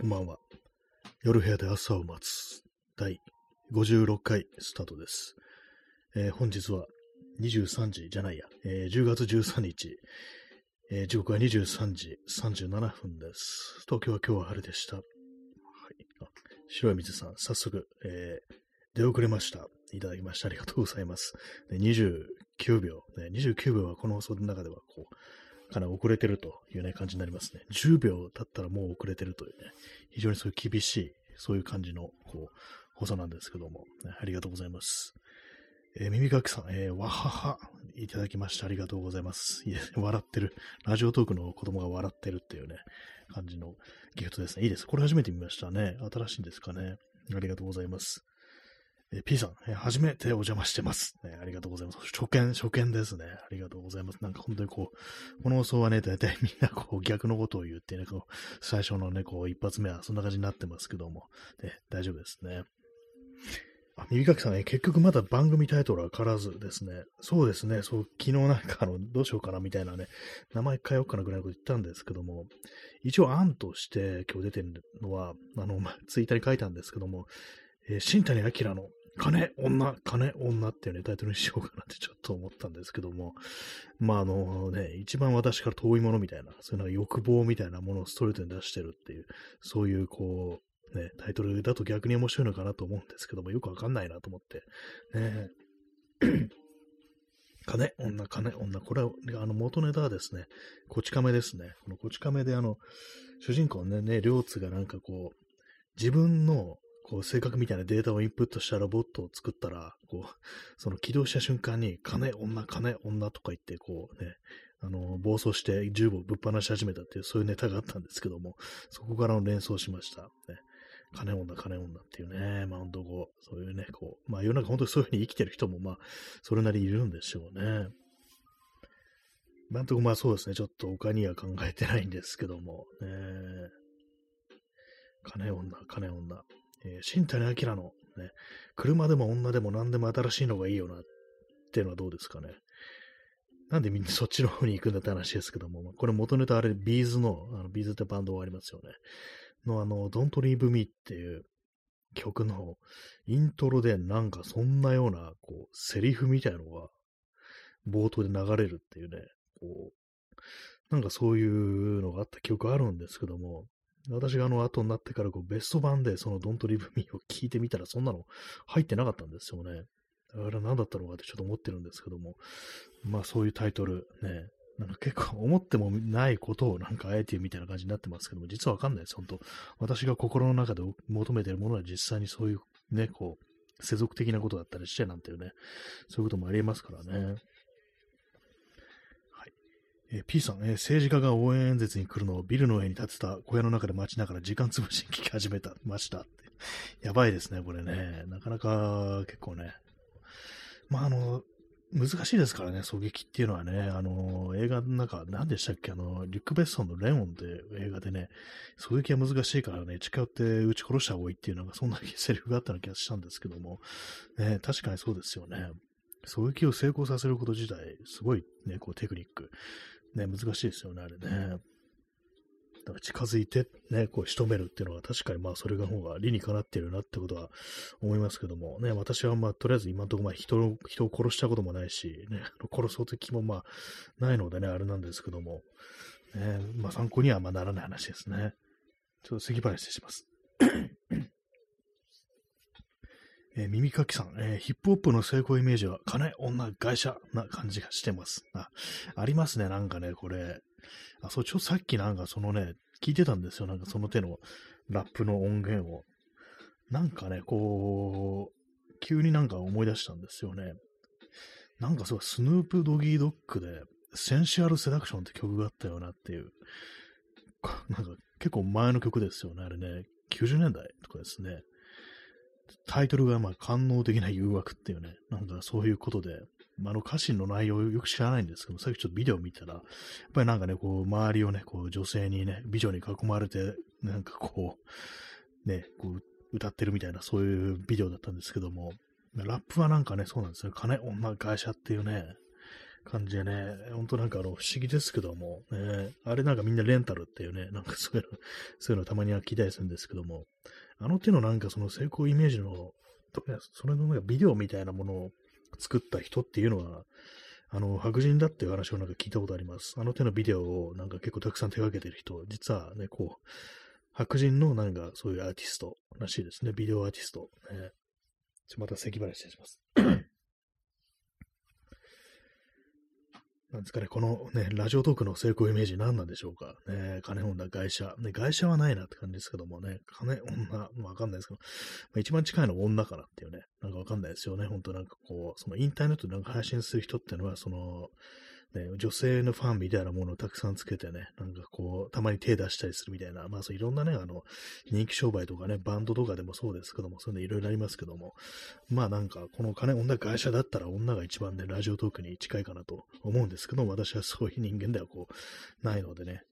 こんばんは。夜部屋で朝を待つ第56回スタートです。えー、本日は23時じゃないや、えー、10月13日、えー、時刻は23時37分です。東京は今日は晴れでした。はい、白い水さん、早速、え出遅れました。いただきましてありがとうございます。29秒、ね、29秒はこの放送の中ではこう、かな遅れてるというね、感じになりますね。10秒経ったらもう遅れてるというね、非常にそういう厳しい、そういう感じの、こう、放送なんですけども、ね、ありがとうございます。えー、耳かきさん、えー、わはは、いただきましてありがとうございます。いや、笑ってる。ラジオトークの子供が笑ってるっていうね、感じのギフトですね。いいです。これ初めて見ましたね。新しいんですかね。ありがとうございます。えー、P さん、えー、初めてお邪魔してます、ね。ありがとうございます。初見、初見ですね。ありがとうございます。なんか本当にこう、この放送はね、大体みんなこう逆のことを言ってね、こう最初のね、こう一発目はそんな感じになってますけども、ね、大丈夫ですね。あ、耳かきさんね、結局まだ番組タイトルは変わらずですね。そうですね、そう、昨日なんかあの、どうしようかなみたいなね、名前変えようかなぐらいのこと言ったんですけども、一応案として今日出てるのは、あの、まツイッターに書いたんですけども、えー、新谷明の金、女、金、女っていうね、タイトルにしようかなってちょっと思ったんですけども、まああのね、一番私から遠いものみたいな、そういうなんか欲望みたいなものをストレートに出してるっていう、そういうこう、ね、タイトルだと逆に面白いのかなと思うんですけども、よくわかんないなと思って、ね、金、女、金、女。これは、あの、元ネタはですね、こち亀ですね。このこち亀で、あの、主人公のね、ね、両津がなんかこう、自分のこう、性格みたいなデータをインプットしたロボットを作ったら、こう、その起動した瞬間に、金、女、金、女とか言って、こうね、あの、暴走して銃をぶっ放し始めたっていう、そういうネタがあったんですけども、そこからの連想しました。ね。金女、金女っていうね、まあ本当こう、そういうね、こう、まあ世の中本当にそういうふうに生きてる人も、まあ、それなりいるんでしょうね。なんとかまあそうですね、ちょっと他には考えてないんですけども、ね、金女、金女。えー、新谷明の、ね、車でも女でも何でも新しいのがいいよなっていうのはどうですかね。なんでみんなそっちの方に行くんだって話ですけども、これ元ネタあれ、 B'zの、あの B'zってバンドがありますよね。のあの、Don't Leave Me っていう曲のイントロでなんかそんなような、こう、セリフみたいのが冒頭で流れるっていうね、こう、なんかそういうのがあった記憶あるんですけども、私があの後になってからこうベスト版でその Don't Leave Me を聞いてみたらそんなの入ってなかったんですよね。だから何だったのかってちょっと思ってるんですけども、まあそういうタイトルね、なんか結構思ってもないことをなんかあえてみたいな感じになってますけども、実はわかんないです、本当私が心の中で求めてるものは実際にそういうね、こう、世俗的なことだったりしてなんていうね、そういうこともありえますからね。えー、P さん、えー、政治家が応援演説に来るのをビルの上に建てた小屋の中で待ちながら時間潰しに聞き始めた、ましたって。やばいですね、これね。なかなか結構ね。まあ、あの、難しいですからね、狙撃っていうのはね、あの、映画の中、何でしたっけ、あの、リュック・ベッソンのレオンって映画でね、狙撃は難しいからね、近寄って撃ち殺した方がいいっていうのが、そんなセリフがあったような気がしたんですけども、ね、確かにそうですよね。狙撃を成功させること自体、すごいね、こうテクニック。ね、難しいですよね、あれね。だから近づいて、ね、こう仕留めるっていうのは確かにまあそれが方が理にかなっているなってことは思いますけども、ね、私はまあとりあえず今のところまあ人を、人を殺したこともないし、ね、殺そうという気もまあないのでね、あれなんですけども、ね、まあ参考にはまあならない話ですね。ちょっと杉原失礼します。えー、耳かきさん、えー、ヒップホップの成功イメージは金、女、会社な感じがしてます。あ、ありますね、なんかね、これ。あ、そう、ちょ、さっきなんかそのね、聞いてたんですよ、なんかその手のラップの音源を。なんかね、こう、急になんか思い出したんですよね。なんかそう、スヌープドギードッグで、センシュアルセダクションって曲があったよなっていう。なんか結構前の曲ですよね、あれね。90年代とかですね。タイトルがまあ官能的な誘惑っていうね、なんかそういうことで、まあ、の歌詞の内容をよく知らないんですけど、さっきちょっとビデオ見たら、やっぱりなんかね、こう、周りをね、こう、女性にね、美女に囲まれて、なんかこう、ね、こう、歌ってるみたいな、そういうビデオだったんですけども、ラップはなんかね、そうなんですよ。金、女、会社っていうね、感じでね、ほんとなんかあの、不思議ですけども、ね、あれなんかみんなレンタルっていうね、なんかそういうの、そういうのたまには聞いたりするんですけども、あの手のなんかその成功イメージの、それのなんかビデオみたいなものを作った人っていうのは、あの、白人だっていう話をなんか聞いたことあります。あの手のビデオをなんか結構たくさん手掛けてる人、実はね、こう、白人のなんかそういうアーティストらしいですね。ビデオアーティスト。ね、ちょまた咳払いしてします。なんですかね、このね、ラジオトークの成功イメージ何なんでしょうか。ね、金女、外車。ね、外車はないなって感じですけどもね、金、女、わかんないですけど、まあ、一番近いのは女かなっていうね、なんかわかんないですよね。本当なんかこう、そのインターネットでなんか配信する人っていうのは、その、ね、女性のファンみたいなものをたくさんつけてね、なんかこう、たまに手出したりするみたいな、まあそういろんなね、あの、人気商売とかね、バンドとかでもそうですけども、そういうのいろいろありますけども、まあなんか、この金、女会社だったら女が一番ね、ラジオトークに近いかなと思うんですけども、私はそういう人間ではこう、ないのでね、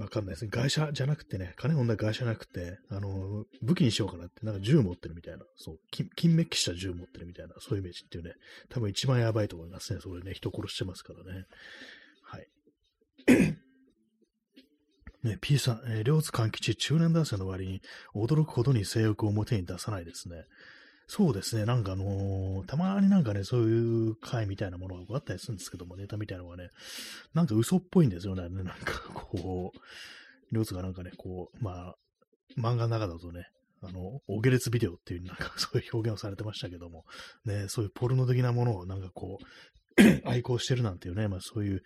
わかんないですね。外車じゃなくてね、金女外車じゃなくて、あの、武器にしようかなって、なんか銃持ってるみたいな、そう、金メッキした銃持ってるみたいな、そういうイメージっていうね、多分一番やばいと思いますね。それね、人殺してますからね。はい。ね、P さん、えー、両津勘吉中年男性の割に驚くほどに性欲を表に出さないですね。そうですね、なんかあのー、たまになんかね、そういう回みたいなものがあったりするんですけども、ネタみたいなのがね、なんか嘘っぽいんですよね、なんかこう、両津がなんかね、こう、まあ、漫画の中だとね、あの、お下劣ビデオっていう、なんかそういう表現をされてましたけども、ね、そういうポルノ的なものをなんかこう、愛好してるなんていうね、まあそういう、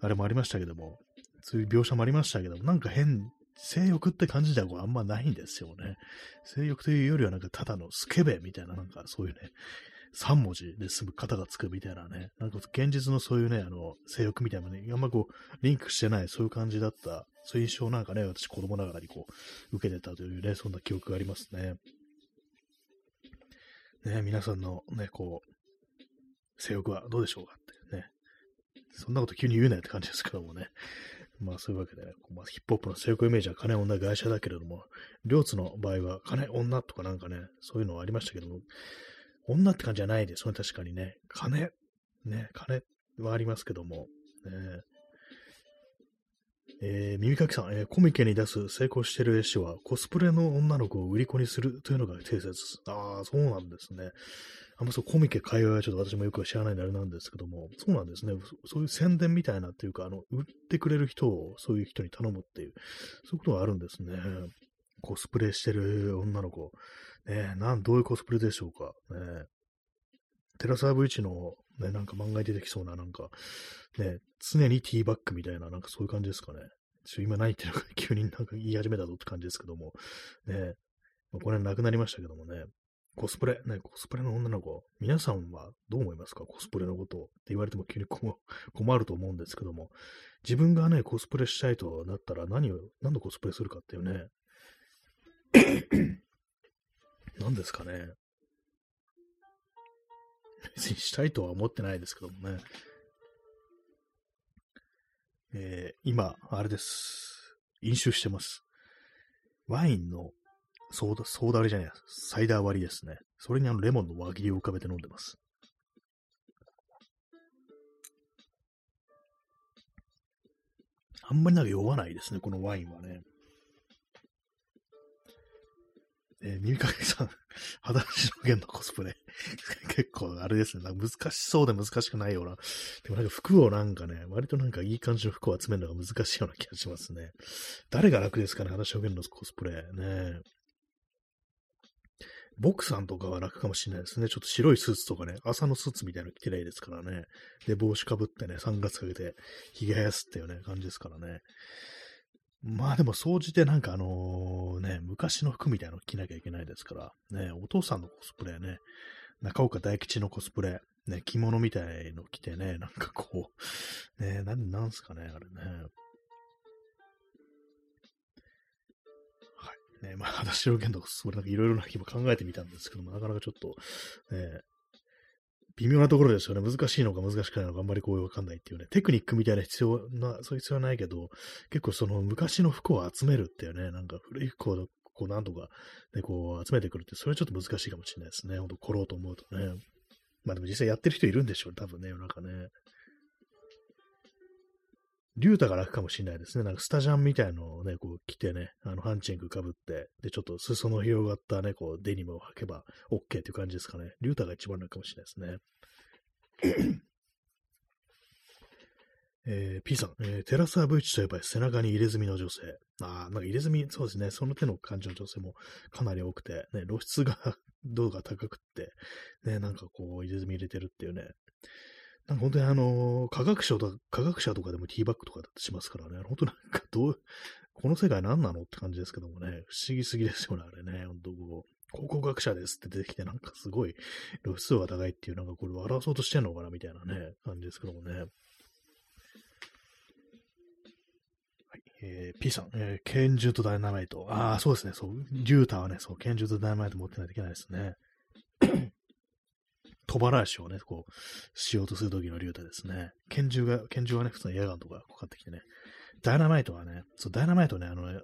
あれもありましたけども、そういう描写もありましたけども、なんか変性欲って感じではあんまないんですよね。性欲というよりはなんかただのスケベみたいな、なんかそういうね、3文字で済む型がつくみたいなね、なんか現実のそういうね、あの、性欲みたいなね、あんまこう、リンクしてない、そういう感じだった、そういう印象なんかね、私子供ながらにこう、受けてたというね、そんな記憶がありますね。ね、皆さんのね、こう、性欲はどうでしょうかってね。そんなこと急に言うなよって感じですけどもね。まあそういうわけでね、まあ、ヒップホップの成功イメージは金、女、会社だけれども、両津の場合は金、女とかなんかね、そういうのはありましたけども、女って感じじゃないですよね、確かにね。金、ね、金はありますけども、ね、えー、耳かきさん、えー、コミケに出す成功してる絵師はコスプレの女の子を売り子にするというのが定説。ああ、そうなんですね。あんまそうコミケ界隈はちょっと私もよく知らないんであれなんですけども、そうなんですね。そういう宣伝みたいなっていうか、あの、売ってくれる人をそういう人に頼むっていう、そういうことがあるんですね。コスプレしてる女の子。ねなん、どういうコスプレでしょうか。ねテラサーブ1の、ね、なんか漫画に出てきそうな、なんか、ね、常にティーバッグみたいな、なんかそういう感じですかね。ちょ今何言ってるのか 急になんか言い始めたぞって感じですけども、ね、これなくなりましたけどもね、コスプレ、ね、コスプレの女の子、皆さんはどう思いますか？コスプレのことって言われても急に 困ると思うんですけども、自分がね、コスプレしたいとなったら何を、何のコスプレするかっていうね、何ですかね。別にしたいとは思ってないですけどもね。えー、今、あれです。飲酒してます。ワインのソーダ、ソーダ割りじゃないサイダー割りですね。それにあのレモンの輪切りを浮かべて飲んでます。あんまりなんか酔わないですね、このワインはね。えー、耳かけさん、裸足の弦のコスプレ。結構あれですね。なんか難しそうで難しくないような。でもなんか服をなんかね、割となんかいい感じの服を集めるのが難しいような気がしますね。誰が楽ですかね、裸足の弦のコスプレ。ねボクさんとかは楽かもしれないですね。ちょっと白いスーツとかね、朝のスーツみたいなの着てないですからね。で、帽子かぶってね、サングラスかけて、髭生やすっていうね、感じですからね。まあでも、総じてなんかあのね、昔の服みたいなの着なきゃいけないですから、ね、お父さんのコスプレね、中岡大吉のコスプレ、ね、着物みたいの着てね、なんかこう、ね、なん、なんすかね、あれね。はいね、まあ、話の件とか、それなんかいろいろな気も考えてみたんですけども、なかなかちょっと、ね、微妙なところですよね。難しいのか難しくないのかあんまりこうわかんないっていうね。テクニックみたいな必要な、そういう必要はないけど、結構その昔の服を集めるっていうね、なんか古い服をこうなんとか、ね、こう集めてくるって、それはちょっと難しいかもしれないですね。ほんと来ろうと思うとね。まあでも実際やってる人いるんでしょう、多分ね、夜中ね。リュータが楽かもしれないですね。なんかスタジャンみたいのをね、こう着てね、あの、ハンチング被って、で、ちょっと裾の広がったね、こう、デニムを履けば OK っていう感じですかね。リュータが一番楽かもしれないですね。えー、P さん、えー、テラスアブイチといえば背中に入れ墨の女性。ああ、なんか入れ墨、そうですね。その手の感じの女性もかなり多くて、ね、露出が 度が高くって、ね、なんかこう、入れ墨入れてるっていうね。なんか本当にあの、科学者とか、科学者とかでもティーバッグとかだってしますからね。本当なんかどう、この世界何なのって感じですけどもね。不思議すぎですよね、あれね。本当こう、考古学者ですって出てきて、なんかすごい露出度が高いっていう、なんかこれ笑わそうとしてんのかなみたいなね、感じですけどもね。えー、P さん、えー、拳銃とダイナマイト。ああ、そうですね。そう、リューターはね、そう、拳銃とダイナマイト持ってないといけないですね。飛ばらしをね、こう、しようとするときの竜太ですね。拳銃が、拳銃はね、普通のエアガンとかかかってきてね。ダイナマイトはね、そう、ダイナマイトね、あのね、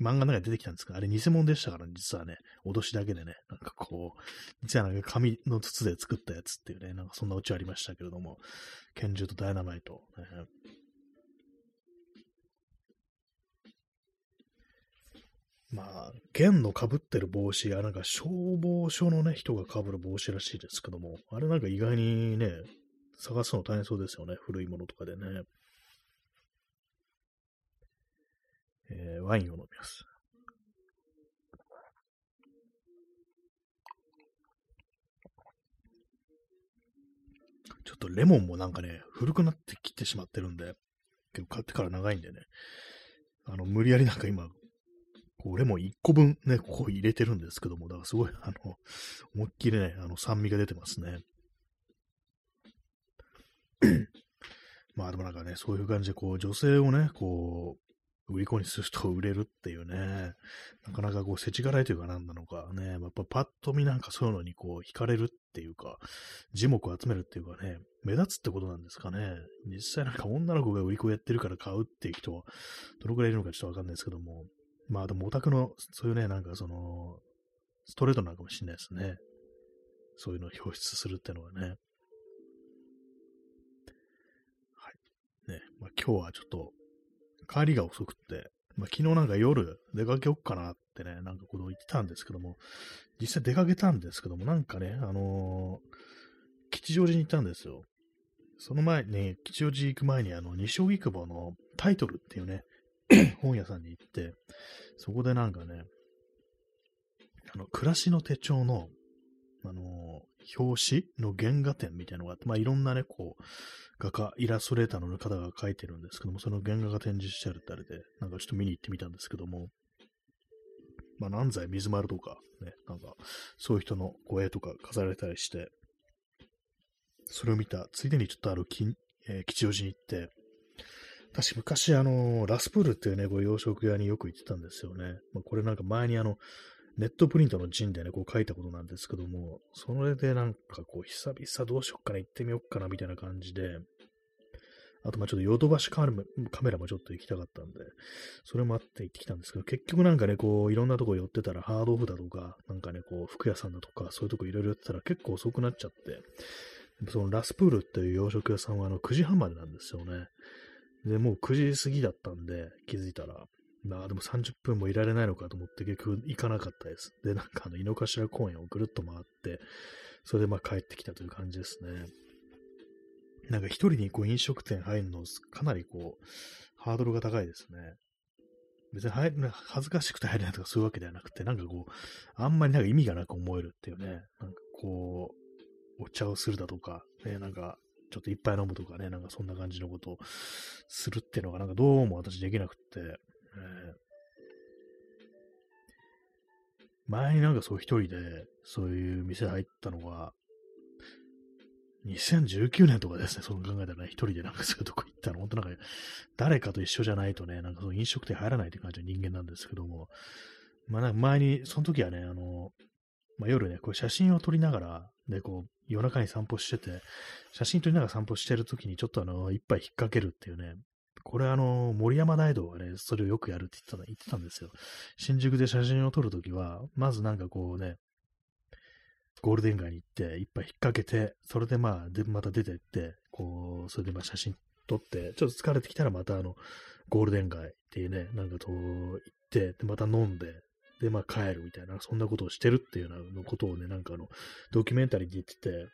漫画の中に出てきたんですが、あれ偽物でしたから、ね、実はね、脅しだけでね、なんかこう、実はなんか紙の筒で作ったやつっていうね、なんかそんなオチありましたけれども、拳銃とダイナマイト、ね、まあ、弦の被ってる帽子や、なんか消防署のね、人が被る帽子らしいですけども、あれなんか意外にね、探すの大変そうですよね。古いものとかでね。えー、ワインを飲みます。ちょっとレモンもなんかね、古くなってきてしまってるんで、結構買ってから長いんでね、あの、無理やりなんか今、レモン1個分ね、ここ入れてるんですけども、だからすごい、あの、思いっきりね、あの、酸味が出てますね。まあでもなんかね、そういう感じで、こう、女性をね、こう、売り子にすると売れるっていうね、なかなかこう、世知辛いというか何なのかね、やっぱパッと見なんかそういうのにこう、惹かれるっていうか、字目を集めるっていうかね、目立つってことなんですかね。実際なんか女の子が売り子やってるから買うっていう人は、どのくらいいるのかちょっとわかんないですけども、まあでもオタクの、そういうね、なんかその、ストレートなのかもしれないですね。そういうのを表出するってのはね。はい。ね、まあ今日はちょっと、帰りが遅くって、まあ昨日なんか夜出かけよっかなってね、なんかこの言ってたんですけども、実際出かけたんですけども、なんかね、あのー、吉祥寺に行ったんですよ。その前に、吉祥寺行く前に、あの、西荻窪のタイトルっていうね、本屋さんに行って、そこでなんかね、あの、暮らしの手帳の、あの表紙の原画展みたいなのがあって、まあ、いろんなね、こう、画家、イラストレーターの方が描いてるんですけども、その原画が展示してあるってあれで、なんかちょっと見に行ってみたんですけども、まあ、南西水丸とか、ね、なんか、そういう人の護衛とか飾られたりして、それを見た、ついでにちょっとある、えー、吉祥寺に行って、私昔あの、ラスプールっていうね、こう洋食屋によく行ってたんですよね。まあ、これなんか前にあの、ネットプリントのジンでね、こう書いたことなんですけども、それでなんかこう、久々どうしよっかな、行ってみよっかな、みたいな感じで、あとまあちょっとヨドバシカメラもちょっと行きたかったんで、それもあって行ってきたんですけど、結局なんかね、こう、いろんなとこ寄ってたら、ハードオフだとか、なんかね、こう、服屋さんだとか、そういうとこいろいろ寄ってたら結構遅くなっちゃって、そのラスプールっていう洋食屋さんはあの9時半までなんですよね。で、もう9時過ぎだったんで、気づいたら、まあでも30分もいられないのかと思って結局行かなかったです。で、なんかあの、井の頭公園をぐるっと回って、それでまあ帰ってきたという感じですね。なんか一人にこう飲食店入るの、かなりこう、ハードルが高いですね。別に入る、恥ずかしくて入れないとかそういうわけではなくて、なんかこう、あんまりなんか意味がなく思えるっていうね、なんかこう、お茶をするだとか、ね、なんかちょっといっぱい飲むとかね、なんかそんな感じのことをするっていうのが、なんかどうも私できなくって、えー、前になんかそう一人で、そういう店入ったのが、2019年とかですね、その考えたらね、一人でなんかそういうとこ行ったの、本当なんか、誰かと一緒じゃないとね、なんかその飲食店入らないって感じの人間なんですけども、まあなんか前に、その時はね、あの、まあ、夜ね、こう写真を撮りながら、で、こう、夜中に散歩してて、写真撮りながら散歩してる時にちょっとあの、一杯引っ掛けるっていうね、これあの、森山大道はね、それをよくやるって言ってた言ってたんですよ。新宿で写真を撮るときは、まずなんかこうね、ゴールデン街に行って、一杯引っ掛けて、それでまあ、で、また出てって、こう、それでまあ写真撮って、ちょっと疲れてきたらまたあの、ゴールデン街っていうね、なんかと行って、で、また飲んで、で、まあ帰るみたいな、そんなことをしてるっていうようなことをね、なんかあの、ドキュメンタリーで言ってて、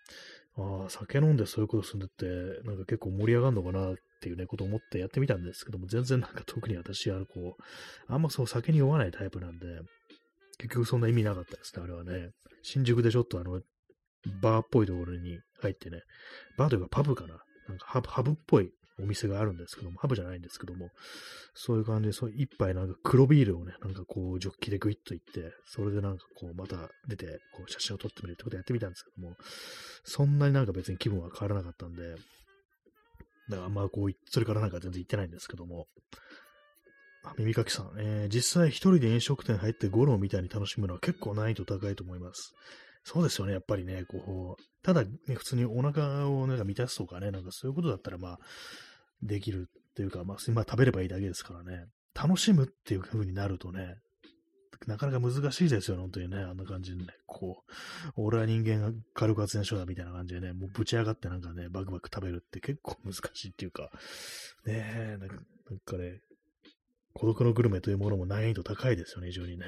ああ、酒飲んでそういうことするんだって、なんか結構盛り上がるのかなっていうね、ことを思ってやってみたんですけども、全然なんか特に私はこう、あんまそう酒に酔わないタイプなんで、結局そんな意味なかったですね、あれはね。新宿でちょっとあの、バーっぽいところに入ってね、バーというかパブかな。なんかハブっぽいお店があるんですけども、ハブじゃないんですけども、そういう感じで、そう一杯なんか黒ビールをね、なんかこう、ジョッキでグイッといって、それでなんかこう、また出て、こう、写真を撮ってみるってことやってみたんですけども、そんなになんか別に気分は変わらなかったんで、だからあんまこう、それからなんか全然行ってないんですけども、あ耳かきさん、えー、実際一人で飲食店入ってゴロみたいに楽しむのは結構難易度高いと思います。そうですよね、やっぱりね、こう、ただ、ね、普通にお腹をなんか満たすとかね、なんかそういうことだったら、まあ、できるっていうか、まあ、まあ、食べればいいだけですからね、楽しむっていう風になるとね、なかなか難しいですよね、本当にね。あんな感じでね、こう、俺は人間が火力発電所だみたいな感じでね、もうぶち上がってなんかね、バクバク食べるって結構難しいっていうか、ねえ、なんかね、孤独のグルメというものも難易度高いですよね、非常にね。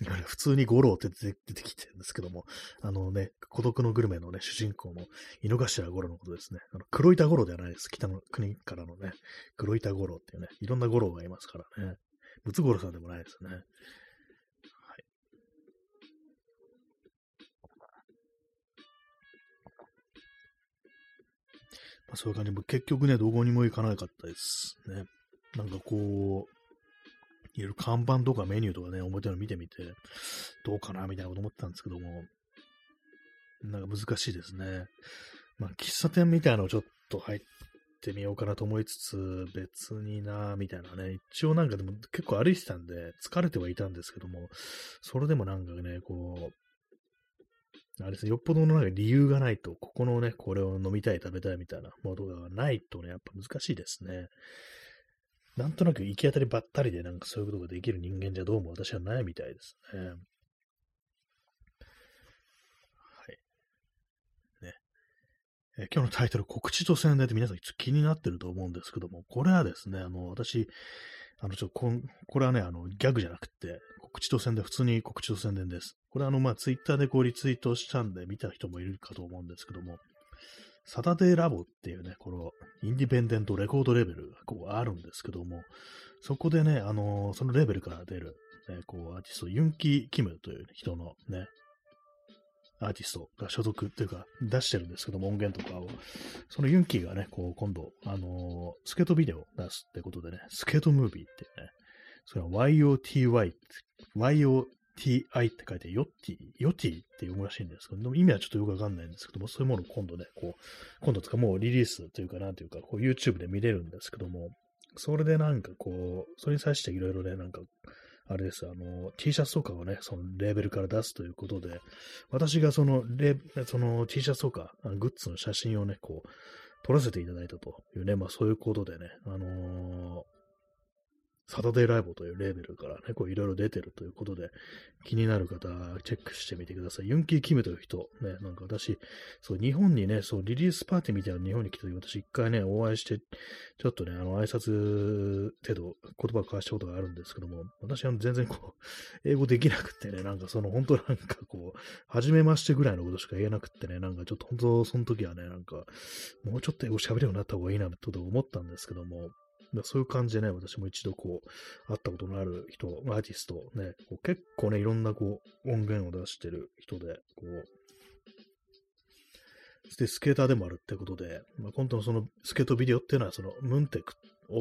普通に五郎って出てきてるんですけども、あのね、孤独のグルメのね、主人公の井の頭五郎のことですね。あの黒板五郎ではないです。北の国からのね、黒板五郎っていうね、いろんな五郎がいますからね。ムツゴロウさんでもないですね。はい。まあ、そういう感じで、結局ね、どこにも行かなかったですね。なんかこう、いろいろ看板とかメニューとかね、表の見てみて、どうかなみたいなこと思ったんですけども、なんか難しいですね。まあ、喫茶店みたいなのをちょっと入ってみようかなと思いつつ、別になみたいなね。一応なんかでも結構歩いてたんで、疲れてはいたんですけども、それでもなんかね、こう、あれですね、よっぽどのなんか理由がないと、ここのね、これを飲みたい、食べたいみたいなものがないとね、やっぱ難しいですね。なんとなく行き当たりばったりでなんかそういうことができる人間じゃどうも私はないみたいですね。はい。ね。え今日のタイトル、告知と宣伝って皆さん気になってると思うんですけども、これはですね、あの、私、あの、ちょ、ここれはね、あの、ギャグじゃなくて、告知と宣伝、普通に告知と宣伝です。これはあの、まあ、ツイッターでこうリツイートしたんで見た人もいるかと思うんですけども、サタデーラボっていうね、このインディペンデントレコードレベルがこうあるんですけども、そこでね、あのー、そのレベルから出る、ね、こうアーティスト、ユンキー・キムという人のね、アーティストが所属っていうか出してるんですけども、音源とかを。そのユンキーがね、こう今度、あのー、スケートビデオを出すってことでね、スケートムービーっていうね、それは YOTY、YO TI って書いて、ヨッティ、ヨティって読むらしいんですけど、意味はちょっとよくわかんないんですけども、そういうものを今度ね、こう、今度とかもうリリースというか、なんていうか、こう YouTube で見れるんですけども、それでなんかこう、それに際していろいろね、なんか、あれです、あの、T シャツとかをね、そのレーベルから出すということで、私がそのレ、その T シャツとか、グッズの写真をね、こう、撮らせていただいたというね、まあそういうことでね、あのーサタデーライブというレーベルからね、こういろいろ出てるということで、気になる方、チェックしてみてください。ユンキー・キムという人、ね、なんか私、そう、日本にね、そう、リリースパーティーみたいなの日本に来た時、私一回ね、お会いして、ちょっとね、あの、挨拶程度、言葉を交わしたことがあるんですけども、私は全然こう、英語できなくてね、なんかその、本当なんかこう、初めましてぐらいのことしか言えなくってね、なんかちょっと本当、その時はね、なんか、もうちょっと英語喋るようになった方がいいな、と思ったんですけども、そういう感じでね、私も一度こう、会ったことのある人、アーティスト、ね、こう結構ね、いろんなこう、音源を出してる人で、こう、で、スケーターでもあるってことで、まあ、今度のそのスケートビデオっていうのは、そのムンテク、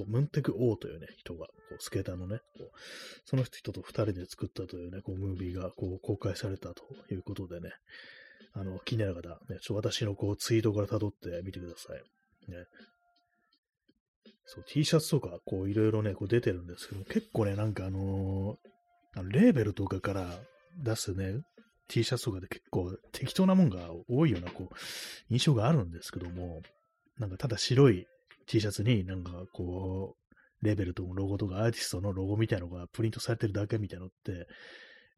ムンテク王というね、人が、こうスケーターのね、こうその人と二人で作ったというね、こう、ムービーがこう公開されたということでね、あの、気になる方、ね、ちょ私のこう、ツイートから辿ってみてください。ね、そう、T シャツとか、こう、いろいろね、こう出てるんですけど、結構ね、なんかあのー、あのレーベルとかから出すね、T シャツとかで結構適当なもんが多いような、こう、印象があるんですけども、なんかただ白い T シャツになんかこう、レーベルとロゴとかアーティストのロゴみたいなのがプリントされてるだけみたいなのって、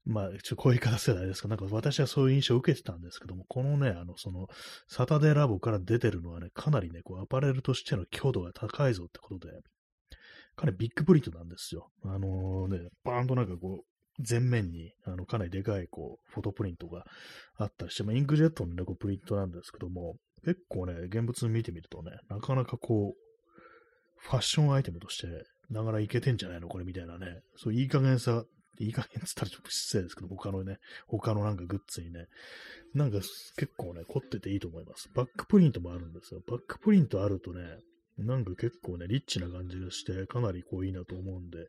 まあ、ちょこういう言い方世代ですか、なんか私はそういう印象を受けてたんですけども、このね、あの、その、サタデーラボから出てるのはね、かなりね、こう、アパレルとしての強度が高いぞってことで、かなりビッグプリントなんですよ。あのー、ね、バーンとなんかこう、前面に、あの、かなりでかい、こう、フォトプリントがあったりして、まあ、インクジェットのね、こう、プリントなんですけども、結構ね、現物見てみるとね、なかなかこう、ファッションアイテムとして、ながらいけてんじゃないの？これみたいなね、そういい加減さいい加減つったらちょっと失礼ですけど、他のね、他のなんかグッズにね、なんか結構ね、凝ってていいと思います。バックプリントもあるんですよ。バックプリントあるとね、なんか結構ね、リッチな感じがして、かなりこういいなと思うんで、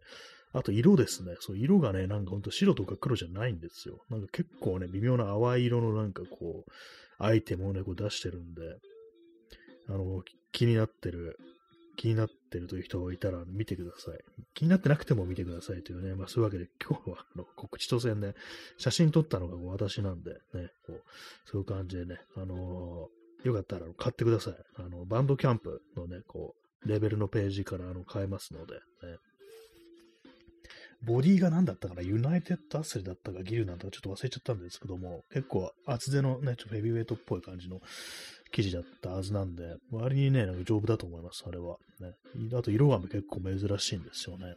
あと色ですね。そう、色がね、なんかほんと白とか黒じゃないんですよ。なんか結構ね、微妙な淡い色のなんかこう、アイテムをね、こう出してるんで、あの、気になってる気になってるという人がいたら見てください。気になってなくても見てくださいというね、まあそういうわけで今日はあの告知当選で写真撮ったのが私なんでね、こうそういう感じでね、あのー、よかったら買ってください。あの、バンドキャンプのね、こう、レベルのページからあの買えますので、ね。ボディが何だったかな？ユナイテッドアスレだったかギルなんだかちょっと忘れちゃったんですけども、結構厚手のね、ちょっとヘビーウェイトっぽい感じの記事だったはずなんで、割にね、なんか丈夫だと思います、あれは。ね、あと、色が結構珍しいんですよね。はい。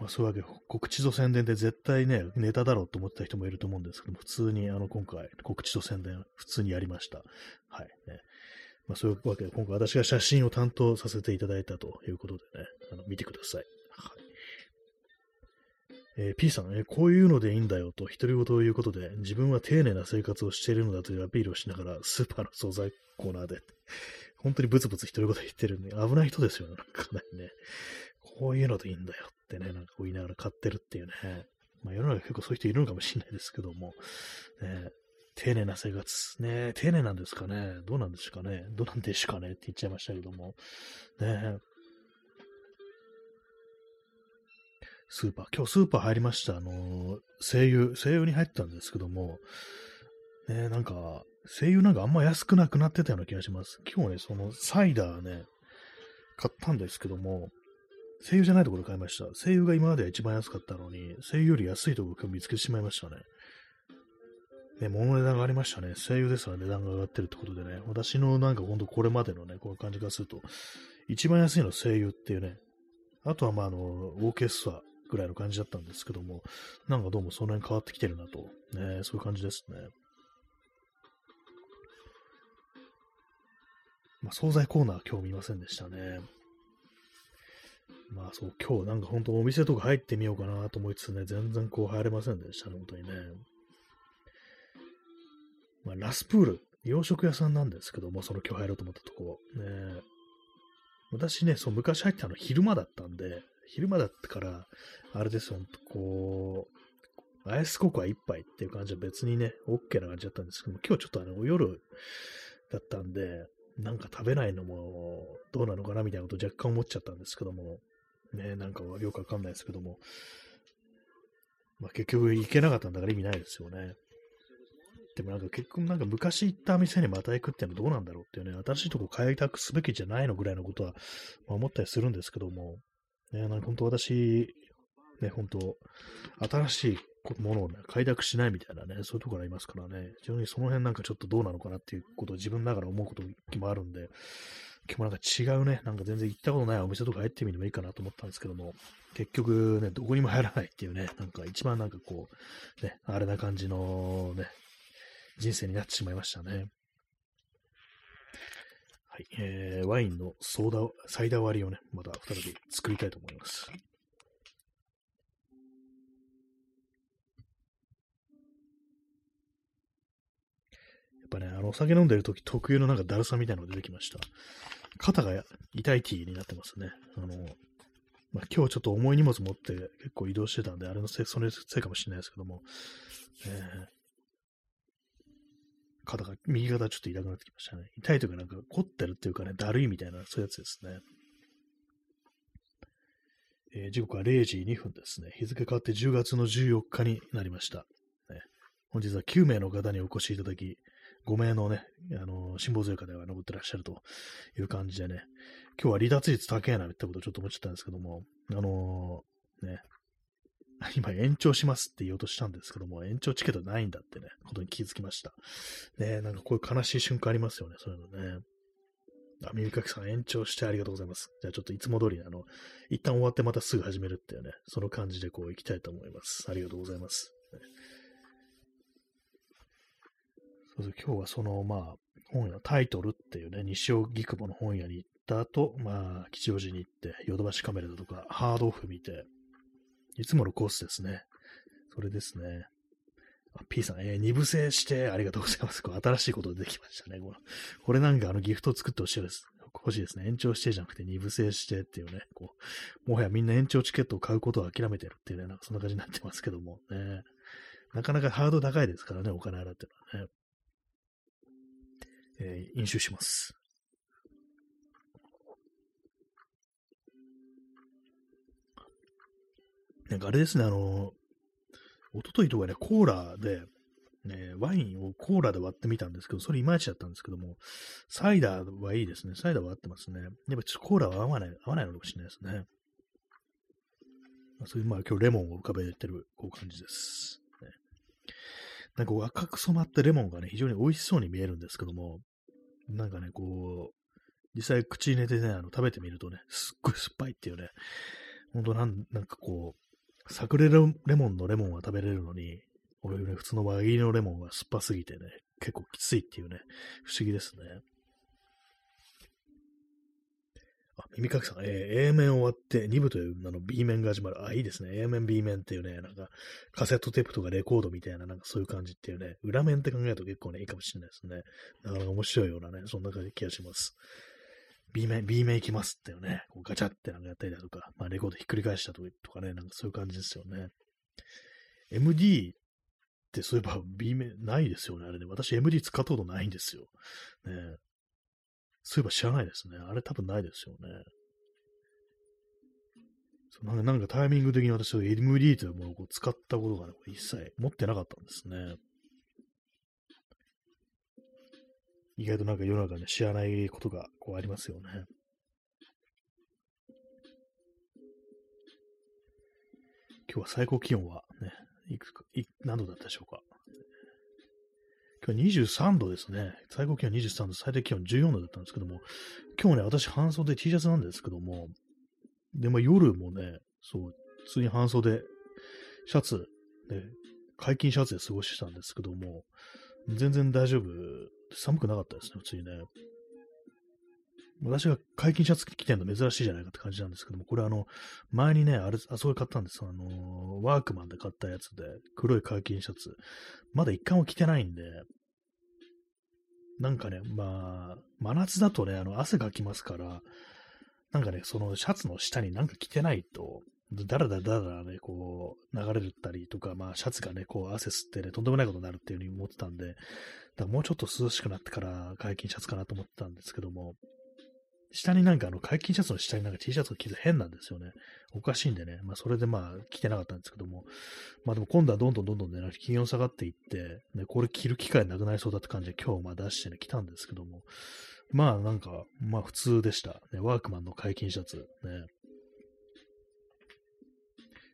まあ、そういうわけで、告知と宣伝で絶対ね、ネタだろうと思った人もいると思うんですけども、普通に、あの、今回、告知と宣伝、普通にやりました。はい。ね。まあ、そういうわけで、今回私が写真を担当させていただいたということでね、あの見てください。えー、P さん、えー、こういうのでいいんだよと独り言を言うことで、自分は丁寧な生活をしているのだというアピールをしながら、スーパーの惣菜コーナーで、本当にブツブツ独り言言ってるんで、危ない人ですよね、なんかね。こういうのでいいんだよってね、なんかこう言いながら買ってるっていうね。まあ世の中結構そういう人いるのかもしれないですけども、ね、丁寧な生活。ね、丁寧なんですかね。どうなんですかね。どうなんですかねって言っちゃいましたけども。ね、スーパー。今日スーパー入りました。あの、声優、声優に入ったんですけども、ね、なんか、声優なんかあんま安くなくなってたような気がします。今日ね、そのサイダーね、買ったんですけども、声優じゃないところ買いました。声優が今までは一番安かったのに、声優より安いところを見つけてしまいましたね。ね、物の値段がありましたね。声優ですら値段が上がってるってことでね、私のなんかほんとこれまでのね、こういう感じがすると、一番安いの声優っていうね、あとはまああの、オーケストラぐらいの感じだったんですけども、なんかどうもその辺変わってきてるなと、ね、そういう感じですね。まあ、惣菜コーナー今日見ませんでしたね。まあそう、今日なんか本当お店とか入ってみようかなと思いつつね、全然こう入れませんでしたね、本当にね。まあ、ラスプール、洋食屋さんなんですけども、その今日入ろうと思ったとこ。ね、私ね、そう昔入ったの昼間だったんで、昼間だったから、あれですよ、こう、アイスココア一杯っていう感じは別にね、OK な感じだったんですけども、今日ちょっとあの、夜だったんで、なんか食べないのもどうなのかなみたいなこと若干思っちゃったんですけども、ね、なんかよくわかんないですけども、まあ結局行けなかったんだから意味ないですよね。でもなんか結局なんか昔行った店にまた行くっていうのはどうなんだろうっていうね、新しいとこ開拓すべきじゃないのぐらいのことは、ま、思ったりするんですけども、ね、なんか本当私、ね、本当新しいものをね、開拓しないみたいなね、そういうところありますからね、非常にその辺なんかちょっとどうなのかなっていうことを自分ながら思うこともあるんで、今日もなんか違うね、なんか全然行ったことないお店とか入ってみてもいいかなと思ったんですけども、結局ね、どこにも入らないっていうね、なんか一番なんかこう、ね、あれな感じのね、人生になってしまいましたね。はい、えー、ワインのソーダ、サイダー割りをね、また再び作りたいと思います。やっぱね、あの、お酒飲んでる時特有のなんかだるさみたいなのが出てきました。肩が痛いティーになってますね。あの、まあ、今日ちょっと重い荷物持って結構移動してたんで、あれのせい、それせいかもしれないですけども、え、肩が、右肩ちょっと痛くなってきましたね。痛いというかなんか凝ってるっていうかね、だるいみたいな、そういうやつですね。えー、時刻は0時2分ですね。日付変わって10月の14日になりました。ね、本日は9名の方にお越しいただき、5名のね、あのー、辛抱強い方が残ってらっしゃるという感じでね、今日は離脱率高いなってことをちょっと思っちゃったんですけども、あのー、ね、今延長しますって言おうとしたんですけども、延長チケットないんだってね、ことに気づきました。ねなんかこういう悲しい瞬間ありますよね、そういうのね。あ、耳かきさん延長してありがとうございます。じゃあちょっといつも通り、あの、一旦終わってまたすぐ始めるっていうね、その感じでこう行きたいと思います。ありがとうございます。そうそう今日はその、まあ、本屋、タイトルっていうね、西尾菊保の本屋に行った後、まあ、吉祥寺に行って、ヨドバシカメラだとか、ハードオフ見て、いつものコースですね。それですね。あ P さん、えー、二部制してありがとうございます。こう新しいことできましたね。ここれなんかあのギフトを作ってほしいです。欲しいですね。延長してじゃなくて二部制してっていうね、こう、もはやみんな延長チケットを買うことを諦めてるっていうね、なんかそんな感じになってますけどもね。なかなかハード高いですからね、お金払ってのはね。えー、飲酒します。なんかあれですね、あの、おとといとかね、コーラで、ね、ワインをコーラで割ってみたんですけど、それいまいちだったんですけども、サイダーはいいですね。サイダーは合ってますね。やっぱちょっとコーラは合わない、合わないのかもしれないですね。まあ、そういう、まあ今日レモンを浮かべてる、こう感じです。ね、なんか赤く染まったレモンがね、非常に美味しそうに見えるんですけども、なんかね、こう、実際口に入れてね、あの食べてみるとね、すっごい酸っぱいっていうね、ほんとなん、なんかこう、サクレモンのレモンは食べれるのに、俺ね、普通の輪切りのレモンは酸っぱすぎてね、結構きついっていうね、不思議ですね。あ、耳かきさん、えー、A 面終わって、2部というあの B 面が始まる。あ、いいですね。A 面、B 面っていうね、なんか、カセットテープとかレコードみたいな、なんかそういう感じっていうね、裏面って考えると結構ね、いいかもしれないですね。なかなか面白いようなね、そんな感じ気がします。B 面、B 面行きますってね、こうガチャってなんかやったりだとか、まあレコードひっくり返したとかね、なんかそういう感じですよね。MD ってそういえば B 面ないですよね、あれね。私 MD 使ったことないんですよ。ねそういえば知らないですね。あれ多分ないですよね。そうなんかタイミング的に私は MD というものを使ったことが、ね、一切持ってなかったんですね。意外となんか世の中で知らないことがこうありますよね。今日は最高気温はね、いくか、い何度だったでしょうか？今日は23度ですね。最高気温23度、最低気温14度だったんですけども、今日ね、私半袖 T シャツなんですけども、で、まあ夜もね、そう、普通に半袖、シャツ、ね、解禁シャツで過ごしてたんですけども、全然大丈夫寒くなかったですね、普通にね。私が解禁シャツ着てるの珍しいじゃないかって感じなんですけども、これあの、前にね、あれ、あそこで買ったんですあの、ワークマンで買ったやつで、黒い解禁シャツ。まだ一回も着てないんで、なんかね、まあ、真夏だとね、あの、汗かきますから、なんかね、そのシャツの下になんか着てないと、だらだらだらね、こう、流れるったりとか、まあ、シャツがね、こう、汗吸ってね、とんでもないことになるっていうふうに思ってたんで、だからもうちょっと涼しくなってから解禁シャツかなと思ってたんですけども、下になんかあの、解禁シャツの下になんか T シャツが着て変なんですよね。おかしいんでね。まあ、それでまあ、着てなかったんですけども。まあでも今度はどんどんどんどんね、気温下がっていって、ね、これ着る機会なくなりそうだって感じで今日まあ出してね、来たんですけども。まあなんか、まあ普通でした。ね、ワークマンの解禁シャツ。ね。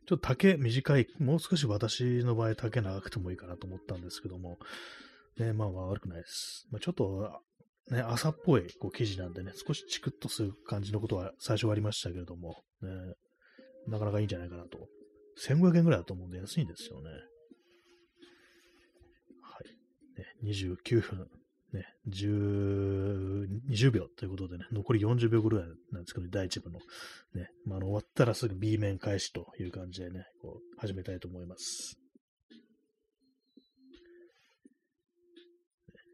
ちょっと丈短い、もう少し私の場合丈長くてもいいかなと思ったんですけども、ね、まあまあ悪くないです。まあ、ちょっと、ね、朝っぽいこう生地なんでね、少しチクッとする感じのことは最初はありましたけれども、ね、なかなかいいんじゃないかなと。1500円ぐらいだと思うんで安いんですよね。はい。ね、29分ね、10、20秒ということでね、残り40秒ぐらいなんですけど、第1部の。ね、まあ、あの終わったらすぐ B 面開始という感じでね、こう始めたいと思います。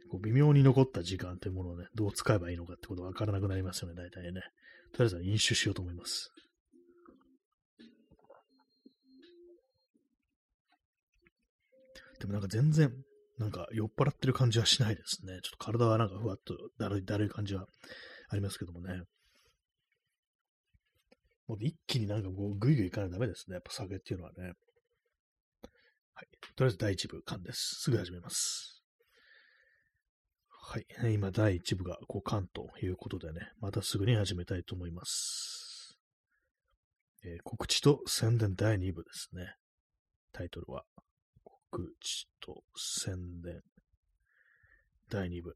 こう微妙に残った時間というものをね、どう使えばいいのかってことがわからなくなりますよね、大体ね。とりあえずは飲酒しようと思います。でもなんか全然、なんか酔っ払ってる感じはしないですね。ちょっと体はなんかふわっとだるい、だるい感じはありますけどもね。もう一気になんかこう、ぐいぐいいかないとダメですね。やっぱ酒っていうのはね。はい。とりあえず第一部、缶です。すぐ始めます。はい。今、第一部が、こう、缶ということでね、またすぐに始めたいと思います。えー、告知と宣伝第2部ですね。タイトルは、知と宣伝、第2部。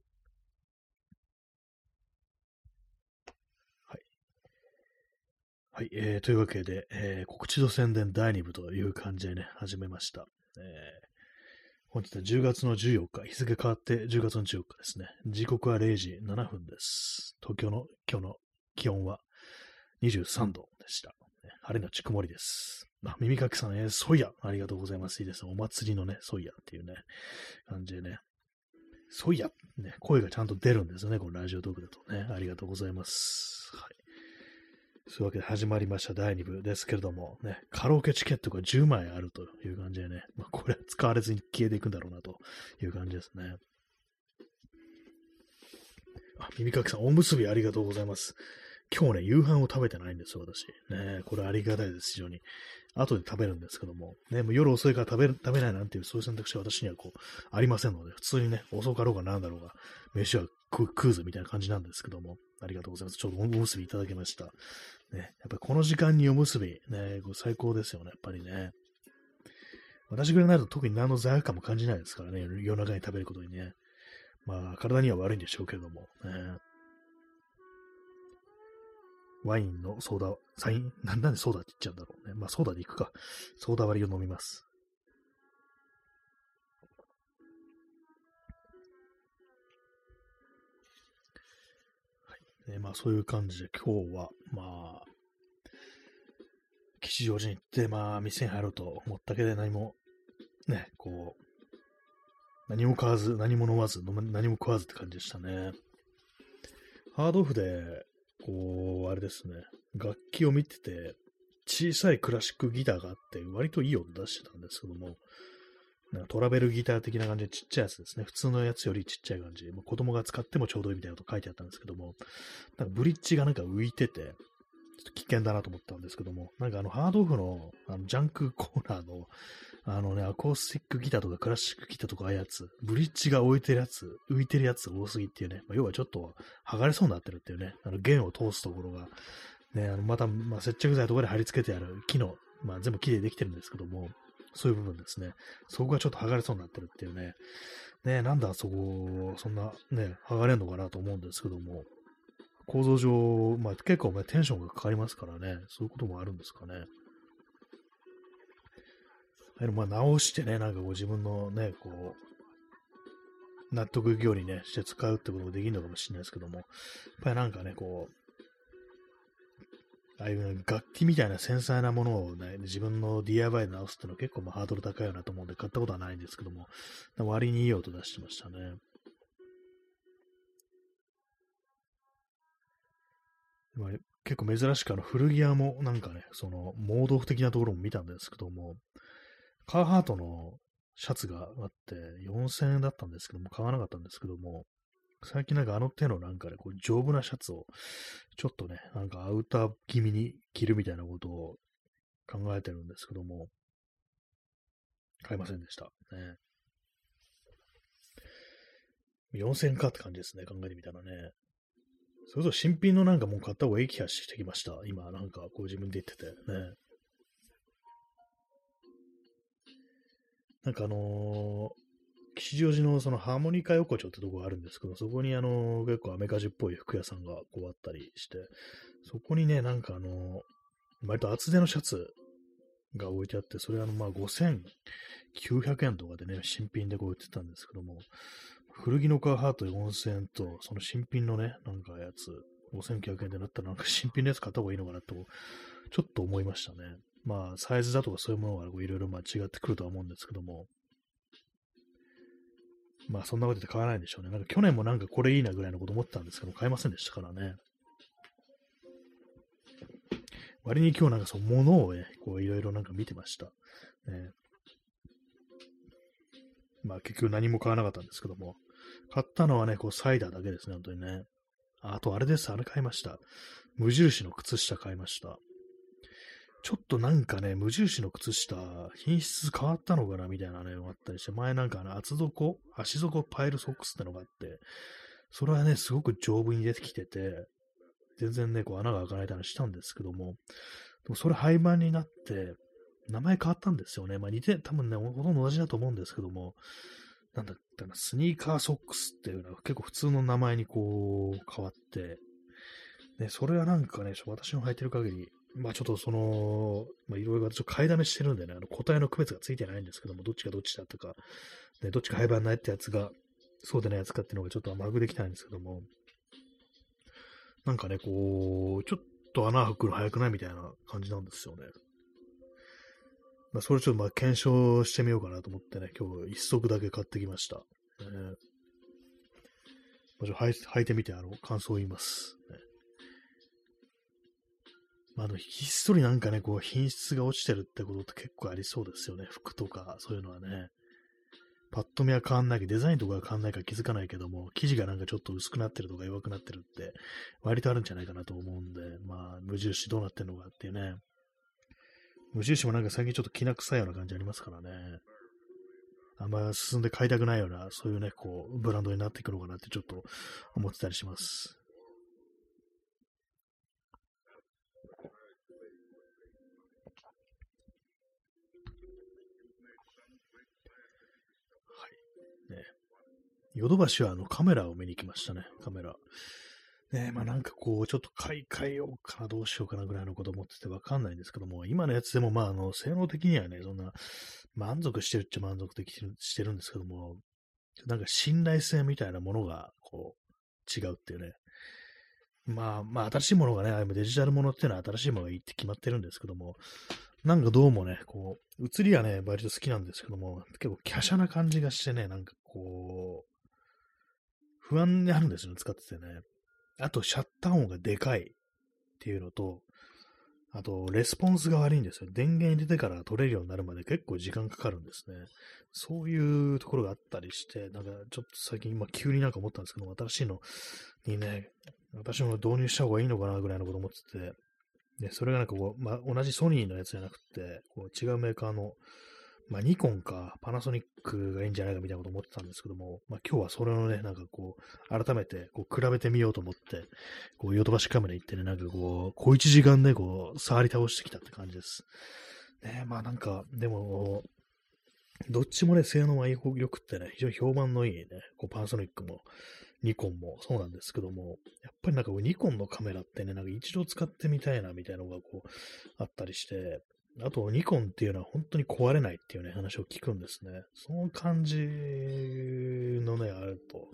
はい。はい、えー、というわけで、えー、告知と宣伝第2部という感じでね、始めました。えー、本日は10月の14日、日付変わって10月の14日ですね。時刻は0時7分です。東京の今日の気温は23度でした。晴れのち曇りです。あ、耳かきさん、えー、ソイヤ、ありがとうございます。いいですお祭りのね、ソイヤっていうね、感じでね、ソイヤ、ね、声がちゃんと出るんですよね、このラジオトークだとね。ありがとうございます。はい。そういうわけで始まりました第2部ですけれども、ね、カラオケチケットが10枚あるという感じでね、まあ、これは使われずに消えていくんだろうなという感じですね。あ、耳かきさん、おむすびありがとうございます。今日ね、夕飯を食べてないんですよ、私。ね、これありがたいです、非常に。後で食べるんですけども、ね、もう夜遅いから食べる、食べないなんていう、そういう選択肢は私にはこう、ありませんので、普通にね、遅かろうがなんだろうが、飯は食うぞみたいな感じなんですけども、ありがとうございます。ちょうどおむすびいただきました。ね、やっぱりこの時間におむすび、ね、最高ですよね、やっぱりね。私ぐらいになると特に何の罪悪感も感じないですからね、夜中に食べることにね。まあ、体には悪いんでしょうけども、ね。ワインのソーダ、サイン、なんでソーダって言っちゃうんだろうね。まあ、ソーダでいくか。ソーダ割りを飲みます。はい。ね、まあ、そういう感じで今日は、まあ、吉祥寺に行って、まあ、店に入ろうと思ったけど、何も、ね、こう、何も買わず、何も飲まず、何も食わずって感じでしたね。ハードオフで、こう、あれですね、楽器を見てて、小さいクラシックギターがあって、割といい音出してたんですけども、なんトラベルギター的な感じでちっちゃいやつですね。普通のやつよりちっちゃい感じ。まあ、子供が使ってもちょうどいいみたいなこと書いてあったんですけども、なんかブリッジがなんか浮いてて、ちょっと危険だなと思ったんですけども、なんかあのハードオフのあのジャンクコーナーのあのね、アコースティックギターとかクラシックギターとかああいうやつ、ブリッジが置いてるやつ、浮いてるやつ多すぎっていうね、まあ、要はちょっと剥がれそうになってるっていうね、あの弦を通すところが、ね、あのまた、まあ、接着剤とかで貼り付けてある木の、まあ、全部木でできてるんですけども、そういう部分ですね。そこがちょっと剥がれそうになってるっていうね。ねなんだそこ、そんなね、剥がれんのかなと思うんですけども、構造上、まあ結構、ね、テンションがかかりますからね、そういうこともあるんですかね。まあ直してね、なんかこう自分のね、こう、納得いくようにね、して使うってこともできるのかもしれないですけども、やっぱりなんかね、こう、ああいう楽器みたいな繊細なものをね、自分の DIY で直すっていうのは結構まハードル高いよなと思うんで買ったことはないんですけども、割にいい音出してましたね。まあ、結構珍しくあの古着屋もなんかね、そのモード的なところも見たんですけども、カーハートのシャツがあって4000円だったんですけども、買わなかったんですけども、最近なんかあの手のなんかね、こう丈夫なシャツを、ちょっとね、なんかアウター気味に着るみたいなことを考えてるんですけども、買いませんでした。ね。4000円かって感じですね、考えてみたらね。それこそ新品のなんかもう買った方がいい気がしてきました。今、なんかこう自分で言っててね。なんかあのー、吉祥寺のそのハーモニカ横丁ってとこがあるんですけど、そこにあのー、結構アメカジっぽい服屋さんがこうあったりして、そこにね、なんかあのー、割と厚手のシャツが置いてあって、それあの、まあ5900円とかでね、新品でこう売ってたんですけども、古着のカーハート4000円と、その新品のね、なんかやつ、5900円でなったらなんか新品のやつ買った方がいいのかなと、ちょっと思いましたね。まあ、サイズだとかそういうものがいろいろまあ違ってくるとは思うんですけども、まあ、そんなことで買わないんでしょうね。なんか去年もなんかこれいいなぐらいのこと思ってたんですけど、買えませんでしたからね。割に今日なんかその物をね、こういろいろなんか見てました。ね、まあ結局何も買わなかったんですけども、買ったのはね、こうサイダーだけですね、本当にね。あとあれです、あれ買いました。無印の靴下買いました。ちょっとなんかね、無印の靴下、品質変わったのかなみたいなね、あったりして、前なんかあの厚底、足底パイルソックスってのがあって、それはね、すごく丈夫に出てきてて、全然ね、こう穴が開かないたりしたんですけども、でもそれ廃盤になって、名前変わったんですよね。まあ似て、多分ね、ほとんど同じだと思うんですけども、なんだったかな、スニーカーソックスっていうのは結構普通の名前にこう変わって、ね、それはなんかね、私の履いてる限り、まあちょっとその、まあいろいろちょっと買いだめしてるんでね、あの答えの区別がついてないんですけども、どっちがどっちだとか、ね、どっちか廃盤ないってやつが、そうでないやつかっていうのがちょっと甘くできないんですけども、なんかね、こう、ちょっと穴開くの早くないみたいな感じなんですよね。まあ、それちょっとまあ検証してみようかなと思ってね、今日一足だけ買ってきました。えー、履い履いてみて、あの、感想を言います。ねまあ、あの、ひっそりなんかね、こう、品質が落ちてるってことって結構ありそうですよね。服とか、そういうのはね。パッと見は変わんないけど、デザインとかは変わんないから気づかないけども、生地がなんかちょっと薄くなってるとか弱くなってるって、割とあるんじゃないかなと思うんで、まあ、無印どうなってんのかっていうね。無印もなんか最近ちょっときな臭いような感じありますからね。あんま進んで買いたくないような、そういうね、こう、ブランドになっていくのかなってちょっと思ってたりします。ヨドバシはあのカメラを見に行きましたね、カメラ。ねまあなんかこう、ちょっと買い替えようかな、どうしようかなぐらいのこと思っててわかんないんですけども、今のやつでもまああの、性能的にはね、そんな満足してるっちゃ満足的してるんですけども、なんか信頼性みたいなものがこう、違うっていうね。まあまあ新しいものがね、デジタルものっていうのは新しいものがいいって決まってるんですけども、なんかどうもね、こう、映りはね、割と好きなんですけども、結構華奢な感じがしてね、なんかこう、不安になるんですよね、使っててね。あと、シャッター音がでかいっていうのと、あと、レスポンスが悪いんですよ。電源入れてから取れるようになるまで結構時間かかるんですね。そういうところがあったりして、なんかちょっと最近今急になんか思ったんですけど新しいのにね、私も導入した方がいいのかなぐらいのこと思ってて、で、それがなんかこう、まあ、同じソニーのやつじゃなくて、こう違うメーカーのまあ、ニコンかパナソニックがいいんじゃないかみたいなこと思ってたんですけども、まあ、今日はそれをね、なんかこう、改めてこう比べてみようと思って、こう、ヨドバシカメラ行ってね、なんかこう、小一時間でこう、触り倒してきたって感じです。ねまあなんか、でも、どっちもね、性能は良くってね、非常に評判のいいね、こうパナソニックも、ニコンもそうなんですけども、やっぱりなんかこうニコンのカメラってね、なんか一度使ってみたいなみたいなのがこう、あったりして、あと、ニコンっていうのは本当に壊れないっていうね、話を聞くんですね。その感じのね、あると、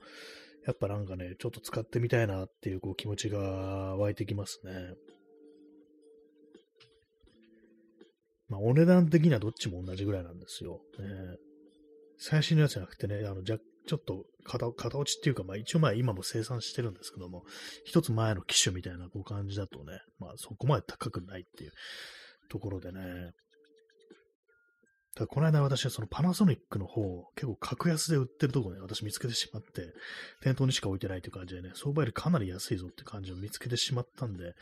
やっぱなんかね、ちょっと使ってみたいなっていうこう気持ちが湧いてきますね。まあ、お値段的にはどっちも同じぐらいなんですよ。ね、最新のやつじゃなくてね、あの、じゃ、ちょっと型型落ちっていうか、まあ一応まあ今も生産してるんですけども、一つ前の機種みたいなこう感じだとね、まあそこまで高くないっていうところでね。ただこの間私はそのパナソニックの方、結構格安で売ってるとこね、私見つけてしまって、店頭にしか置いてないという感じでね、相場よりかなり安いぞって感じを見つけてしまったんで、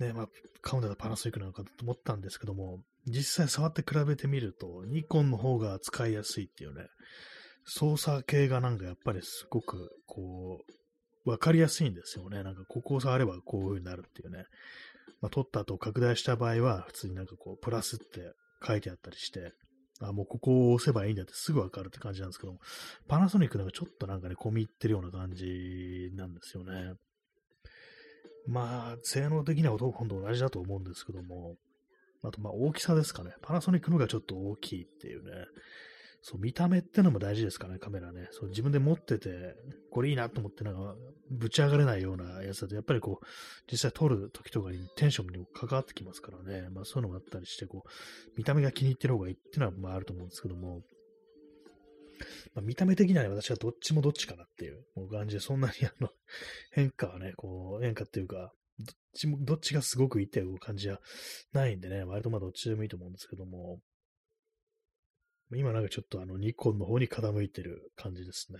ね、まあ、買うんだったらパナソニックなのかと思ったんですけども、実際触って比べてみると、ニコンの方が使いやすいっていうね、操作系がなんかやっぱりすごく、こう、わかりやすいんですよね。なんかここを触ればこういう風になるっていうね。まあ、撮った後拡大した場合は、普通になんかこう、プラスって書いてあったりして、あ、もうここを押せばいいんだってすぐわかるって感じなんですけども、パナソニックなんかちょっとなんかね、込み入ってるような感じなんですよね。まあ、性能的にはほとんど同じだと思うんですけども、あとまあ大きさですかね。パナソニックの方がちょっと大きいっていうね。そう、見た目ってのも大事ですかね、カメラね。そう、自分で持ってて、これいいなと思って、なんか、ぶち上がれないようなやつだと、やっぱりこう、実際撮る時とかにテンションにも関わってきますからね。まあそういうのがあったりして、こう、見た目が気に入ってる方がいいっていうのは、まああると思うんですけども、まあ、見た目的にはね、私はどっちもどっちかなっていう感じで、そんなにあの、変化はね、こう、変化っていうか、どっちも、どっちがすごくいいっていう感じはないんでね、割とまあどっちでもいいと思うんですけども、今なんかちょっとあのニコンの方に傾いてる感じですね。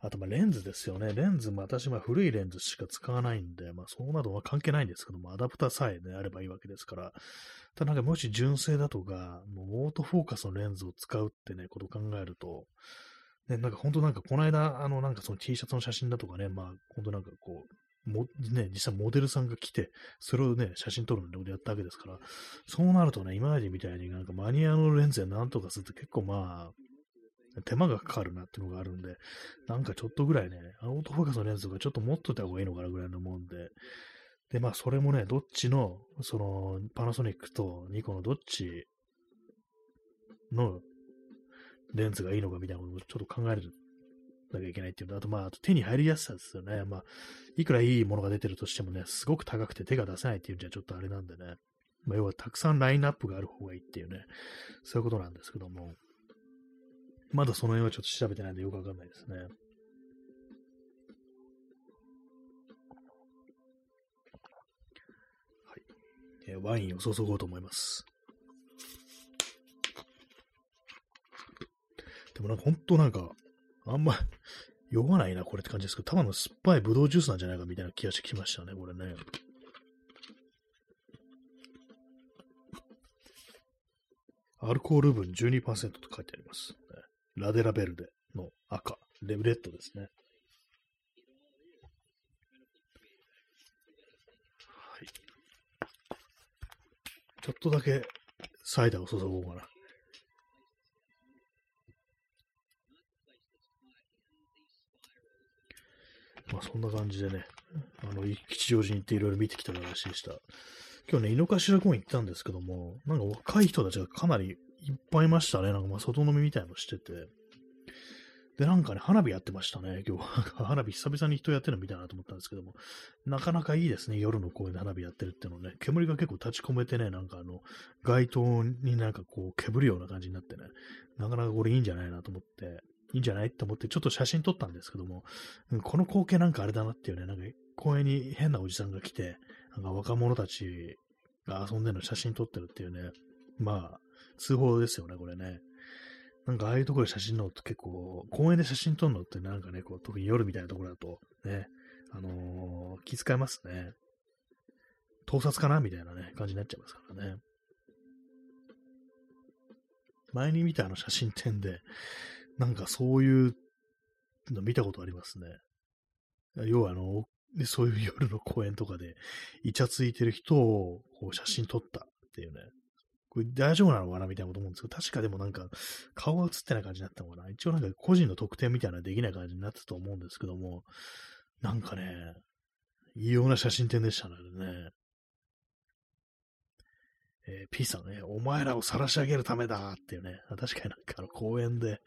あとまあレンズですよね。レンズも私は古いレンズしか使わないんで、まあそうなどは関係ないんですけども、アダプターさえね、あればいいわけですから。ただなんかもし純正だとか、もうオートフォーカスのレンズを使うってね、ことを考えると、ね、なんか本当なんかこの間、あのなんかその T シャツの写真だとかね、まあ本当なんかこう、も、ね、実際モデルさんが来て、それをね、写真撮るのでやったわけですから、そうなるとね、今までみたいになんかマニアのレンズでなんとかすると結構まあ、手間がかかるなっていうのがあるんで、なんかちょっとぐらいね、あのオートフォーカスのレンズとかちょっと持っといた方がいいのかなぐらいのもんで、で、まあそれもね、どっちの、その、パナソニックとニコのどっちのレンズがいいのかみたいなことをちょっと考えるなきゃいけないっていうのと、あとまあ、あと手に入りやすさですよね。まあ、いくらいいものが出てるとしてもね、すごく高くて手が出せないっていうんじゃちょっとあれなんでね。まあ、要はたくさんラインナップがある方がいいっていうね、そういうことなんですけども、まだその辺はちょっと調べてないんでよくわかんないですね。はい。えー、ワインを注ごうと思います。でもなんか本当なんか、あんま酔わないな、これって感じですけど、ただの酸っぱいブドウジュースなんじゃないかみたいな気がしてきましたね、これね。アルコール分12%と書いてあります。ラデラベルデの赤、レブレッドですね。はい。ちょっとだけサイダーを注ごうかな。まあそんな感じでね、あの、吉祥寺に行っていろいろ見てきた話でした。今日ね、井の頭公園行ったんですけども、なんか若い人たちがかなりいっぱいいましたね。なんかまあ外飲みみたいのしてて。で、なんかね、花火やってましたね。今日、花火久々に人やってるの見たいなと思ったんですけども、なかなかいいですね。夜の公園で花火やってるっていうのね。煙が結構立ち込めてね、なんかあの、街灯になんかこう、けぶるような感じになってね、なかなかこれいいんじゃないなと思って、いいんじゃない？って思ってちょっと写真撮ったんですけども、この光景なんかあれだなっていうね、なんか公園に変なおじさんが来て、なんか若者たちが遊んでるの写真撮ってるっていうね、まあ、通報ですよね、これね。なんかああいうところで写真撮ると結構、公園で写真撮るのってなんかね、こう特に夜みたいなところだと、ね、あのー、気遣いますね。盗撮かな？みたいなね、感じになっちゃいますからね。前に見たあの写真展で、なんかそういうの見たことありますね。要はあの、そういう夜の公園とかで、イチャついてる人をこう写真撮ったっていうね。これ大丈夫なのかなみたいなこと思うんですけど、確かでもなんか顔が映ってない感じだったのかな。一応なんか個人の特典みたいなできない感じになってたと思うんですけども、なんかね、異様な写真展でしたね。えー、P さんね、お前らを晒し上げるためだっていうね、確かになんかあの公園で、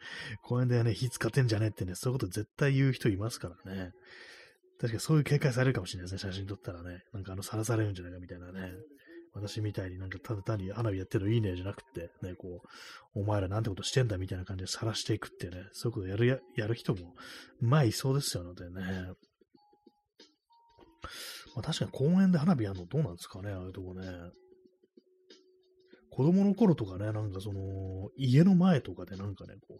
公園でね、火使ってんじゃねえってね、そういうこと絶対言う人いますからね。確かにそういう警戒されるかもしれないですね、写真撮ったらね。なんかあの、晒されるんじゃないかみたいなね。私みたいになんかただ単に花火やってるのいいねじゃなくて、ね、こう、お前らなんてことしてんだみたいな感じで晒していくってね、そういうことやるや、やる人も、まあいそうですよのでね。まあ確かに公園で花火やるのどうなんですかね、ああいうとこね。子供の頃とかね、なんかその、家の前とかでなんかね、こ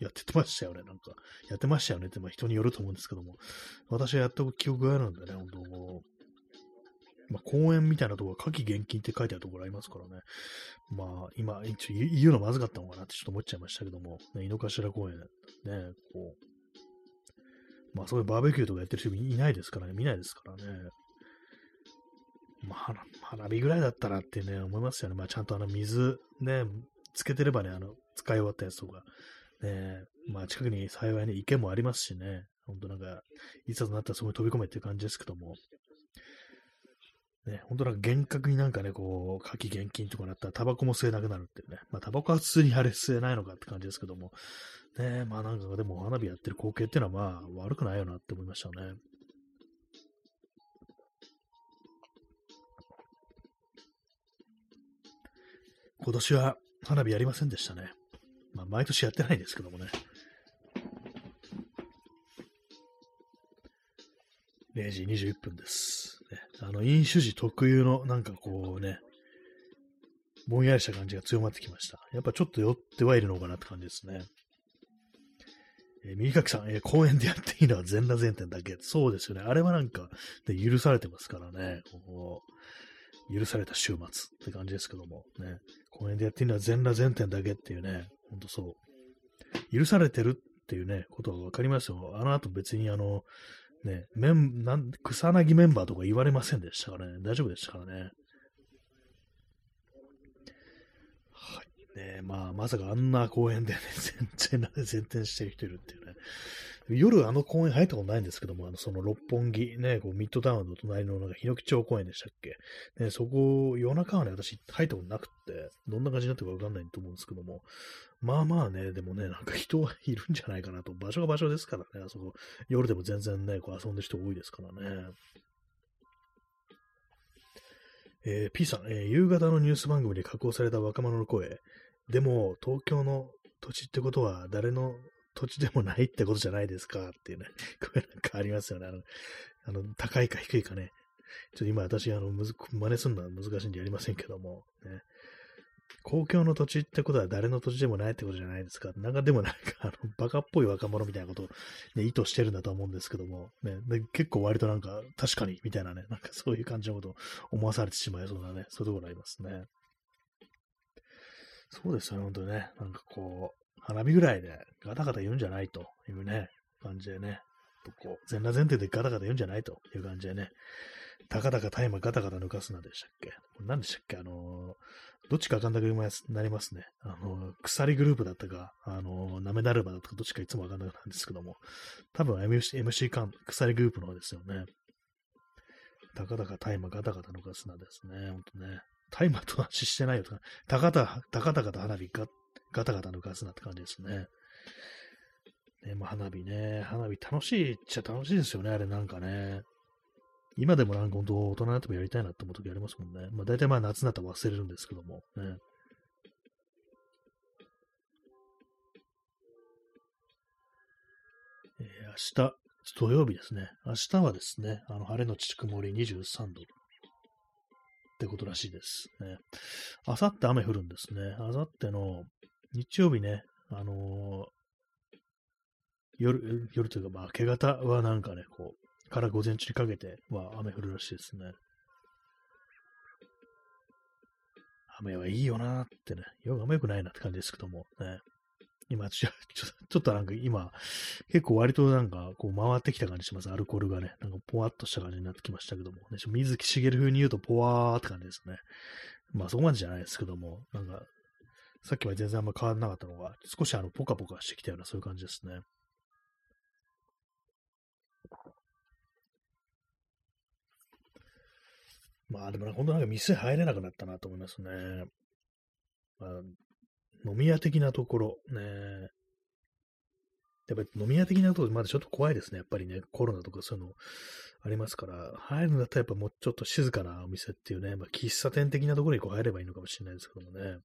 う、やってましたよね、なんか。やってましたよねって、まあ人によると思うんですけども。私はやった記憶があるんでね、本当まあ、公園みたいなところ、夏季厳禁って書いてあるところありますからね。まあ、今、一応言うのまずかったのかなってちょっと思っちゃいましたけども、ね、井の頭公園、ね、こう、まあそういうバーベキューとかやってる人いないですからね、見ないですからね。まあ、花火ぐらいだったらってね、思いますよね。まあ、ちゃんとあの水ね、つけてればね、あの、使い終わったやつとか、ね、まあ、近くに幸いね、池もありますしね、ほんとなんか、いざとなったらそこに飛び込めっていう感じですけども、ね、ほんとなんか厳格になんかね、こう、夏季厳禁とかなったらタバコも吸えなくなるっていうね。まあ、タバコは普通にあれ吸えないのかって感じですけども、ね、まあなんかでも花火やってる光景っていうのはまあ悪くないよなって思いましたね。今年は花火やりませんでしたね。まあ、毎年やってないんですけどもね。0時21分です。ね、あの、飲酒時特有のなんかこうね、ぼんやりした感じが強まってきました。やっぱちょっと酔ってはいるのかなって感じですね。えー、右書きさん、えー、公園でやっていいのは全裸前転だけ。そうですよね。あれはなんか、で許されてますからね。こう許された週末って感じですけども、ね、公園でやってるのは全裸前転だけっていうね、ほんとそう。許されてるっていうね、ことはわかりますよ。あの後別にあの、ね、メン、なん、草薙メンバーとか言われませんでしたからね。大丈夫でしたからね。はい。ねまあ、まさかあんな公園でね、全然、前転してる人いるっていうね。夜あの公園入ったことないんですけども、あの、その六本木、ね、こうミッドタウンの隣のなんか、日野木町公園でしたっけ？ね、そこ、夜中はね、私入ったことなくって、どんな感じになってるかわかんないと思うんですけども、まあまあね、でもね、なんか人はいるんじゃないかなと、場所が場所ですからね、あそこ、夜でも全然ね、こう遊んでる人多いですからね。えー、P さん、えー、夕方のニュース番組で加工された若者の声。でも、東京の土地ってことは、誰の土地でもないってことじゃないですかっていうね、これなんかありますよね。あの、あの高いか低いかね。ちょっと今私、あの、むず、真似するのは難しいんでやりませんけども、ね。公共の土地ってことは誰の土地でもないってことじゃないですか。なんかでもなんか、あの、バカっぽい若者みたいなことを、ね、意図してるんだと思うんですけども、ね、結構割となんか、確かに、みたいなね、なんかそういう感じのことを思わされてしまいそうなね、そういうところありますね。そうですよね、本当にね。なんかこう、花火ぐらいでガタガタ言うんじゃないというね、感じでね、こう、全裸前提でガタガタ言うんじゃないという感じでね、たかたかタイマガタガタ抜かすなでしたっけ？何でしたっけ？あのー、どっちかわかんなくなりますね。あのー、鎖グループだったか、あのー、なめだるまだったか、どっちかいつもわかんなくなるんですけども、多分 MC, MC 間、鎖グループの方ですよね。たかたかタイマガタガタ抜かすなですね。ほんとね。タイマーと話してないよとか、たかた、たかたかと花火ガガタガタ抜かすなって感じですね。ね、まあ、花火ね、花火楽しいっちゃ楽しいですよね、あれなんかね。今でもなんか本当大人になってもやりたいなって思う時ありますもんね。まあ大体まあ夏になったら忘れるんですけども、ね。えー、明日、土曜日ですね。明日はですね、あの晴れのち曇り23度ってことらしいです。ね。あさって雨降るんですね。あさっての日曜日ね、あのー、夜、夜というか、まあ、明け方はなんかね、こう、から午前中にかけては雨降るらしいですね。雨はいいよなーってね、よく雨良くないなって感じですけども、ね。今ちょ、ちょ、ちょっとなんか今、結構割となんかこう回ってきた感じします。アルコールがね、なんかポワッとした感じになってきましたけども、ね、水木しげる風に言うとポワーって感じですね。まあそこまでじゃないですけども、なんかさっきは全然あんま変わらなかったのが、少しあの、ポカポカしてきたような、そういう感じですね。まあでもね、本当なんか店入れなくなったなと思いますね。まあ、飲み屋的なところ、ね。やっぱり飲み屋的なところで、まだちょっと怖いですね。やっぱりね、コロナとかそういうのありますから、入るんだったらやっぱもうちょっと静かなお店っていうね、まあ、喫茶店的なところにこう入ればいいのかもしれないですけどもね。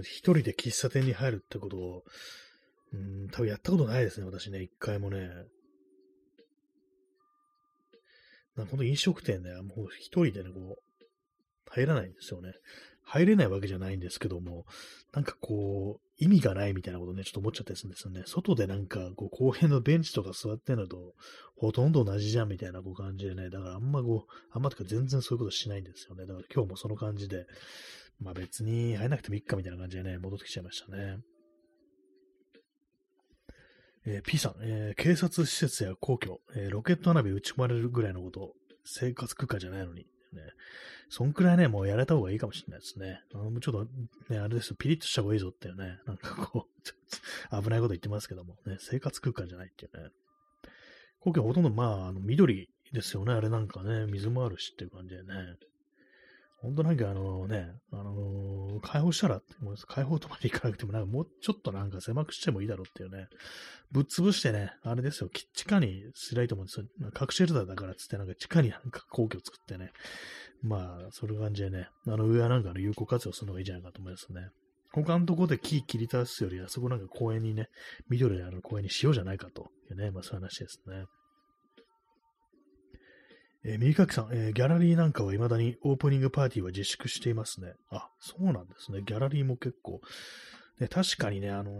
一人で喫茶店に入るってことを、うん、多分やったことないですね、私ね、一回もね。なんか本当飲食店ね、もう一人でね、こう、入らないんですよね。入れないわけじゃないんですけども、なんかこう、意味がないみたいなことね、ちょっと思っちゃったりするんですよね。外でなんか、こう、公園のベンチとか座ってんのと、ほとんど同じじゃんみたいなこう感じでね、だからあんまこう、あんまとか全然そういうことしないんですよね。だから今日もその感じで、まあ別に入らなくてもいいかみたいな感じでね、戻ってきちゃいましたね。えー、P さん、えー、警察施設や皇居、えー、ロケット花火打ち込まれるぐらいのこと、生活空間じゃないのに、ね、そんくらいね、もうやれた方がいいかもしれないですね。あのちょっとね、あれですよ、ピリッとした方がいいぞっていうね、なんかこう、危ないこと言ってますけども、ね、生活空間じゃないっていうね。皇居はほとんどまあ、あの緑ですよね、あれなんかね、水もあるしっていう感じでね。本当なんかあのね、あのー、解放したら、解放とまでいかなくても、なんかもうちょっとなんか狭くしてもいいだろうっていうね、ぶっ潰してね、あれですよ、地下にすりゃいと思うんですよ。核シェルターだからっつって、なんか地下になんか皇居を作ってね、まあ、それ感じでね、あの上はなんかの有効活用するのがいいんじゃないかと思いますね。他のとこで木切り倒すより、あそこなんか公園にね、緑のある公園にしようじゃないかというね、まあそういう話ですね。えー、右かきさん、えー、ギャラリーなんかは未だにオープニングパーティーは自粛していますね。あ、そうなんですね。ギャラリーも結構。ね、確かにね、あの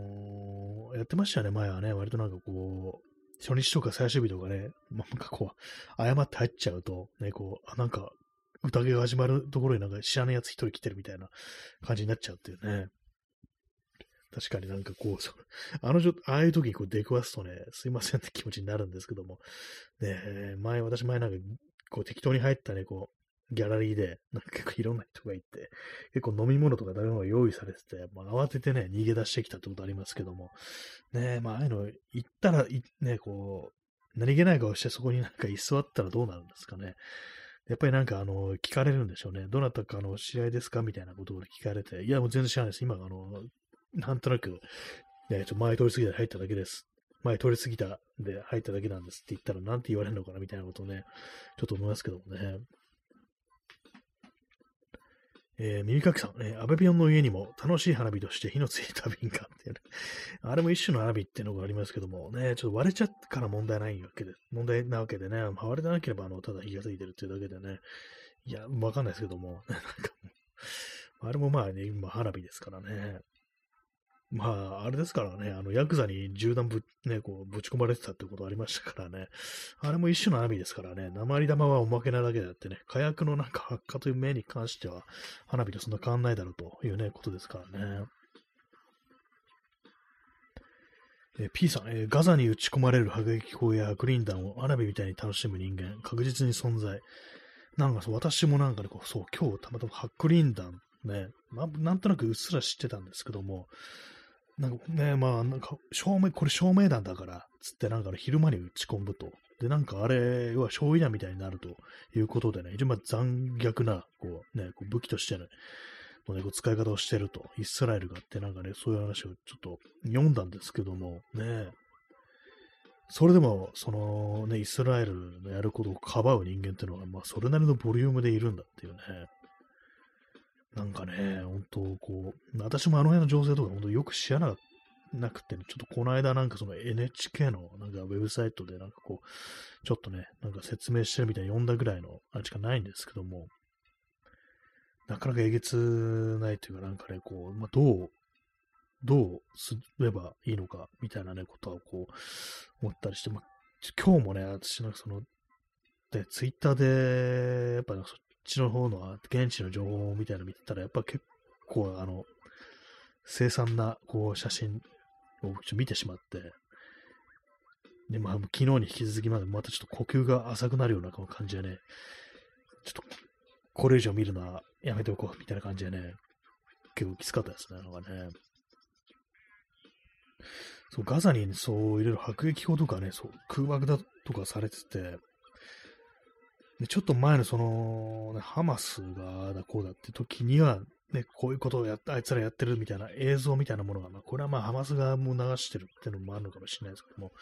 ー、やってましたよね、前はね。割となんかこう、初日とか最終日とかね、なんかこう、誤って入っちゃうと、ね、こう、あ、なんか、宴が始まるところになんか知らないやつ一人来てるみたいな感じになっちゃうっていうね。確かになんかこう、あのああいう時にこう出くわすとね、すいませんって気持ちになるんですけども、ね、前、私前なんか、こう適当に入ったね、こう、ギャラリーで、なんか結構いろんな人がいて、結構飲み物とか食べ物が用意されてて、まあ、慌ててね、逃げ出してきたってことありますけども、ね、まあ、ああいうの、行ったら、ね、こう、何気ない顔してそこになんか居座ったらどうなるんですかね。やっぱりなんか、あの、聞かれるんでしょうね。どなたかの試合ですかみたいなことを聞かれて、いや、もう全然知らないです。今、あの、なんとなく、ね、ちょ前通り過ぎて入っただけです。前通り過ぎたで入っただけなんですって言ったら、なんて言われるのかなみたいなことをね、ちょっと思いますけどもね。えー、耳かきさん、えー、アベピオンの家にも楽しい花火として火のついた瓶がっていうね。あれも一種の花火っていうのがありますけどもね、ちょっと割れちゃったから問題ないわけで、問題なわけでね、割れてなければあの、ただ火がついてるっていうだけでね、いや、わかんないですけども、なんかあれもまあね、今花火ですからね。まあ、あれですからね、あの、ヤクザに銃弾ぶ、ね、こう、ぶち込まれてたってことありましたからね。あれも一種の網ですからね、鉛玉はおまけなだけであってね、火薬のなんか発火という面に関しては、花火とそんな変わんないだろうというね、ことですからね。え P さん、え、ガザに打ち込まれる迫撃砲やグリーン弾を花火みたいに楽しむ人間、確実に存在。なんかそう、私もなんかね、こうそう、今日たまたまハックリン弾ね、ま、なんとなくうっすら知ってたんですけども、なんかね、まあ、なんか、照明、これ照明弾だから、つってなんか昼間に打ち込むと。で、なんかあれ、は焼夷弾みたいになるということでね、非常に残虐な、こうね、こう武器としてね、のね、こう使い方をしてると、イスラエルがってなんかね、そういう話をちょっと読んだんですけども、ね、それでも、そのね、イスラエルのやることをかばう人間っていうのは、まあ、それなりのボリュームでいるんだっていうね、なんかね、本当こう、私もあの辺の情勢とか本当よく知らなくて、ね、ちょっとこの間なんかその NHK のなんかウェブサイトでなんかこう、ちょっとね、なんか説明してるみたいに読んだぐらいのあれしかないんですけども、なかなかえげつないというか、なんかね、こう、まあ、どう、どうすればいいのか、みたいなね、ことをこう、思ったりして、まあ、今日もね、私なんかその、で、ツイッターで、やっぱ、っちの方の現地の情報みたいなの見てたら、やっぱ結構、あの、凄惨な、こう、写真を見てしまって、で、まあ、昨日に引き続きまで、またちょっと呼吸が浅くなるような感じでね、ちょっと、これ以上見るのはやめておこう、みたいな感じでね、結構きつかったですね、なんかね。そう、ガザにそういろいろ迫撃砲とかね、そう、空爆だとかされてて、でちょっと前のその、ね、ハマスがだこうだって時には、ね、こういうことをやあいつらやってるみたいな映像みたいなものが、まあ、これはまあハマス側も流してるっていうのもあるのかもしれないですけども、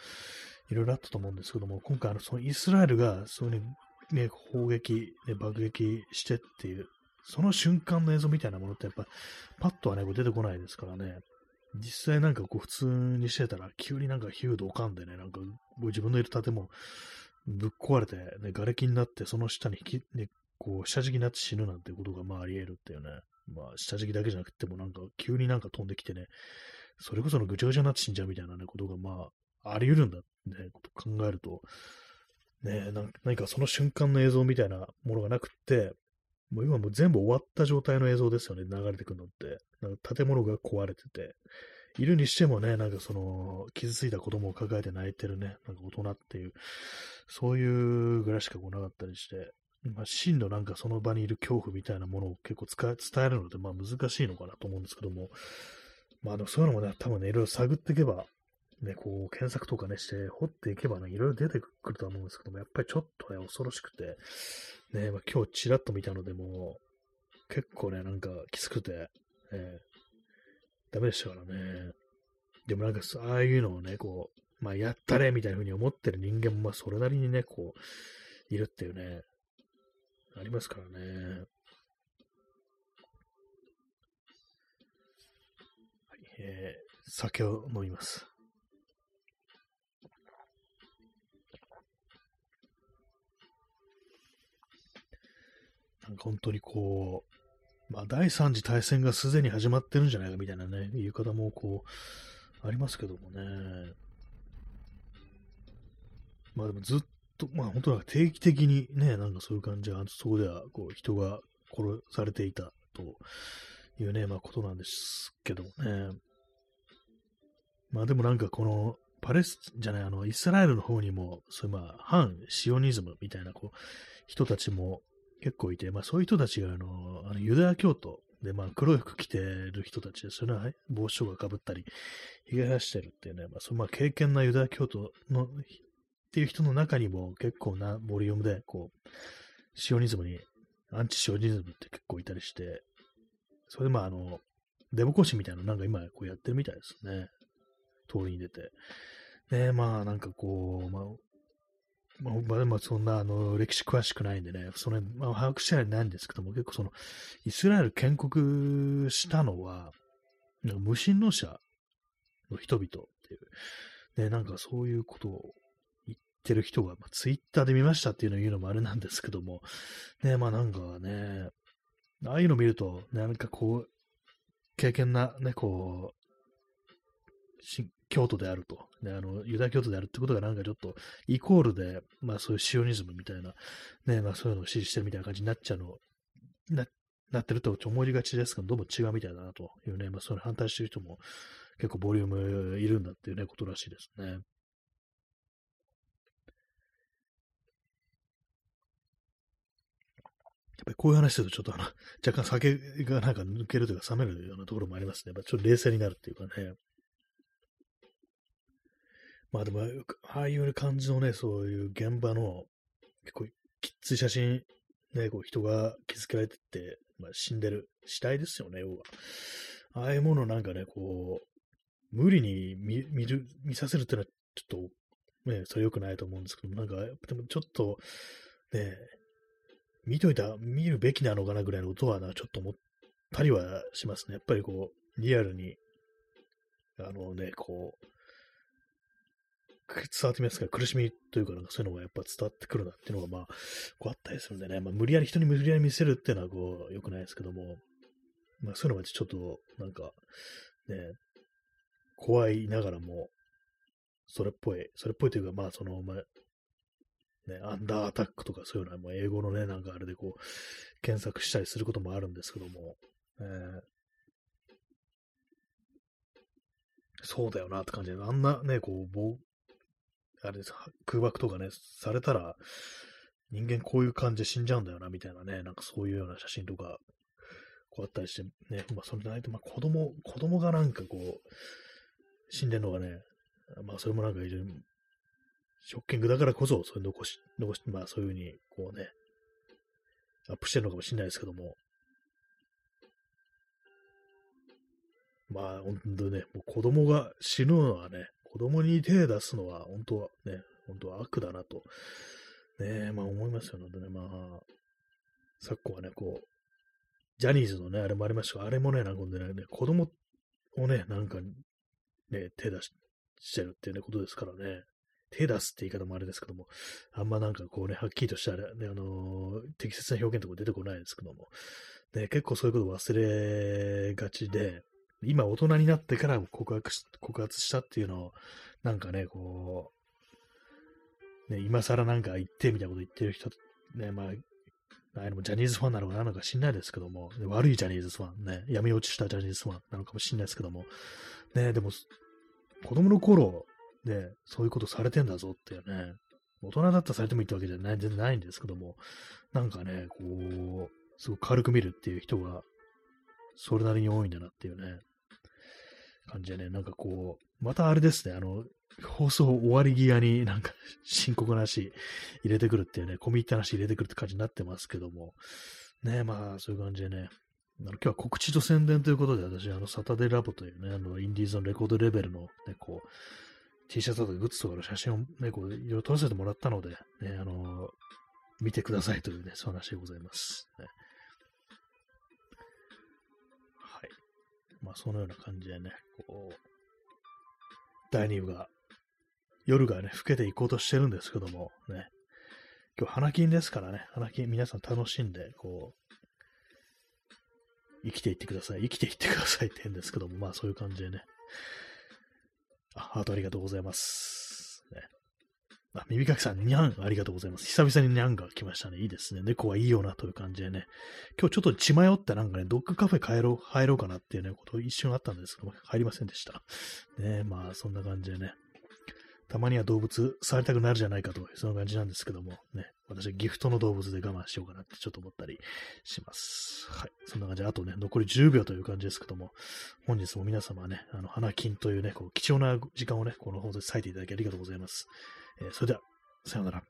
いろいろあったと思うんですけども、今回あのそのイスラエルがそういうね、砲撃、ね、爆撃してっていう、その瞬間の映像みたいなものってやっぱパッとはね、出てこないですからね。実際なんかこう普通にしてたら急になんかヒュードかんでね、なんか自分のいる建物ぶっ壊れて、ね、瓦礫になって、その下にき、ね、こう、下敷きになって死ぬなんてことがまああり得るっていうね。まあ、下敷きだけじゃなくても、なんか、急になんか飛んできてね、それこそのぐちゃぐちゃになって死んじゃうみたいなね、ことがまあ、あり得るんだね、こと考えると、ね、何かその瞬間の映像みたいなものがなくって、もう今もう全部終わった状態の映像ですよね、流れてくるのって。なんか建物が壊れてて、いるにしてもね、なんかその、傷ついた子供を抱えて泣いてるね、なんか大人っていう、そういうぐらいしか来なかったりして、まあ、真のなんかその場にいる恐怖みたいなものを結構伝えるので、まあ難しいのかなと思うんですけども、まあでもそういうのもね、多分ね、いろいろ探っていけば、ね、こう、検索とかね、して掘っていけばね、いろいろ出てくるとは思うんですけども、やっぱりちょっとね、恐ろしくて、ね、まあ、今日ちらっと見たのでも、結構ね、なんかきつくて、えダメでしたからね。でもなんか、ああいうのをね、こう、まあ、やったれみたいな風に思ってる人間も、まあ、それなりにね、こう、いるっていうね、ありますからね。はい、えー、酒を飲みます。なんか本当にこう、まあ、第三次大戦がすでに始まってるんじゃないかみたいなね、言い方もこう、ありますけどもね。まあでもずっと、まあ本当は定期的にね、なんかそういう感じは、そこではこう人が殺されていたというね、まあことなんですけどもね。まあでもなんかこの、パレスじゃない、あの、イスラエルの方にも、そういうまあ、反シオニズムみたいな、こう、人たちも結構いて、まあそういう人たちが、あの、あのユダヤ教徒で、まあ黒い服着てる人たちですよね。帽子とか被ったり、髭生やしてるっていうね、まあそのまあ経験なユダヤ教徒の、っていう人の中にも結構なボリュームで、こう、シオニズムに、アンチシオニズムって結構いたりして、それでまああの、デモ行進みたいなのなんか今こうやってるみたいですね。通りに出て。ねまあなんかこう、まあ、まあ、でもそんなあの歴史詳しくないんでね、それ、まあ、把握してないんですけども、結構その、イスラエル建国したのは、無神論者の人々っていう、ね、なんかそういうことを言ってる人が、まあ、ツイッターで見ましたっていうのを言うのもあれなんですけども、ね、まあなんかね、ああいうの見ると、ねなんかこう、経験な、ね、こう、教徒であると、ね、あの、ユダヤ教徒であるってことがなんかちょっと、イコールで、まあそういうシオニズムみたいな、ね、まあそういうのを支持してるみたいな感じになっちゃうの、な、なってると思いがちですけど、どうも違うみたいだなというね、まあそれ反対してる人も結構ボリュームいるんだっていうね、ことらしいですね。やっぱりこういう話するとちょっとあの、若干酒がなんか抜けるというか冷めるようなところもありますね。やっぱちょっと冷静になるっていうかね。まあでも、ああいう感じのね、そういう現場の結構きっつい写真、ね、こう人が気づけられてて、まあ、死んでる死体ですよね、要は。ああいうものなんかね、こう、無理に見見る見させるっていうのはちょっと、ね、それ良くないと思うんですけども、なんか、でもちょっと、ね、見といた、見るべきなのかなぐらいの音はな、ちょっと思ったりはしますね。やっぱりこう、リアルに、あのね、こう、伝わってみますか、苦しみというか、なんかそういうのがやっぱ伝わってくるなっていうのが、まあ、こうあったりするんでね、まあ、無理やり人に無理やり見せるっていうのは、こう、良くないですけども、まあ、そういうのはちょっと、なんか、ね、怖いながらも、それっぽい、それっぽいというか、まあ、その、まあ、ね、アンダーアタックとかそういうのはもう英語のね、なんかあれでこう、検索したりすることもあるんですけども、えー、そうだよなって感じで、あんなね、こう、あれです、空爆とかね、されたら、人間こういう感じで死んじゃうんだよな、みたいなね、なんかそういうような写真とか、こうあったりして、ね、まあそれでないと、まあ子供、子供がなんかこう、死んでるのがね、まあそれもなんか非常にショッキングだからこそ、それ残し、残し、まあそういうふうに、こうね、アップしてるのかもしれないですけども、まあ本当ね、もう子供が死ぬのはね、子供に手出すのは本当はね、本当は悪だなと、ね、まあ思いますよね。まあ、昨今はね、こう、ジャニーズのね、あれもありましたが、あれもね、なんかね、子供をね、なんか、ね、手出ししてるっていうね、ことですからね。手出すって言い方もあれですけども、あんまなんかこうね、はっきりとしたね、あのー、適切な表現とか出てこないですけども、ね、結構そういうこと忘れがちで、今大人になってから告白し、告発したっていうのを、なんかね、こう、ね、今更なんか言ってみたいなこと言ってる人、ね、まあ、ああいうのもジャニーズファンなのかなのか知んないですけども、悪いジャニーズファンね、闇落ちしたジャニーズファンなのかもしれないですけども、ね、でも、子供の頃、で、そういうことされてんだぞっていうね、大人だったらされてもいいってわけじゃない全然ないんですけども、なんかね、こう、すごく軽く見るっていう人が、それなりに多いんだなっていうね、感じでね、なんかこう、またあれですね、あの、放送終わり際になんか 深刻な話入れてくるっていうね、込み入った話入れてくるって感じになってますけども、ね、まあそういう感じでね、あの今日は告知と宣伝ということで、私、あの、サタデーラボというね、あの、インディーズのレコードレベルのね、こう、T シャツとかグッズとかの写真をね、こう、いろいろ撮らせてもらったので、ね、あの、見てくださいというね、そういう話でございます、ね。はい。まあ、そのような感じでね、こう、第2部が、夜がね、更けていこうとしてるんですけども、ね、今日花金ですからね、花金皆さん楽しんで、こう、生きていってください。生きていってくださいって言うんですけども、まあそういう感じでね、あ、ハートありがとうございます。あ、耳かきさん、にゃん、ありがとうございます。久々ににゃんが来ましたね。いいですね。猫はいいよな、という感じでね。今日ちょっと血迷ってなんかね、どっかカフェ帰ろう、入ろうかなっていうね、こと一瞬あったんですけど、入りませんでした。ねまあ、そんな感じでね。たまには動物触りたくなるじゃないかと、そんな感じなんですけども、ね。私はギフトの動物で我慢しようかなってちょっと思ったりします。はい。そんな感じで、あとね、残り10秒という感じですけども、本日も皆様ね、あの、花金というね、こう貴重な時間をね、この放送で割いていただきありがとうございます。えー、それでは、さようなら。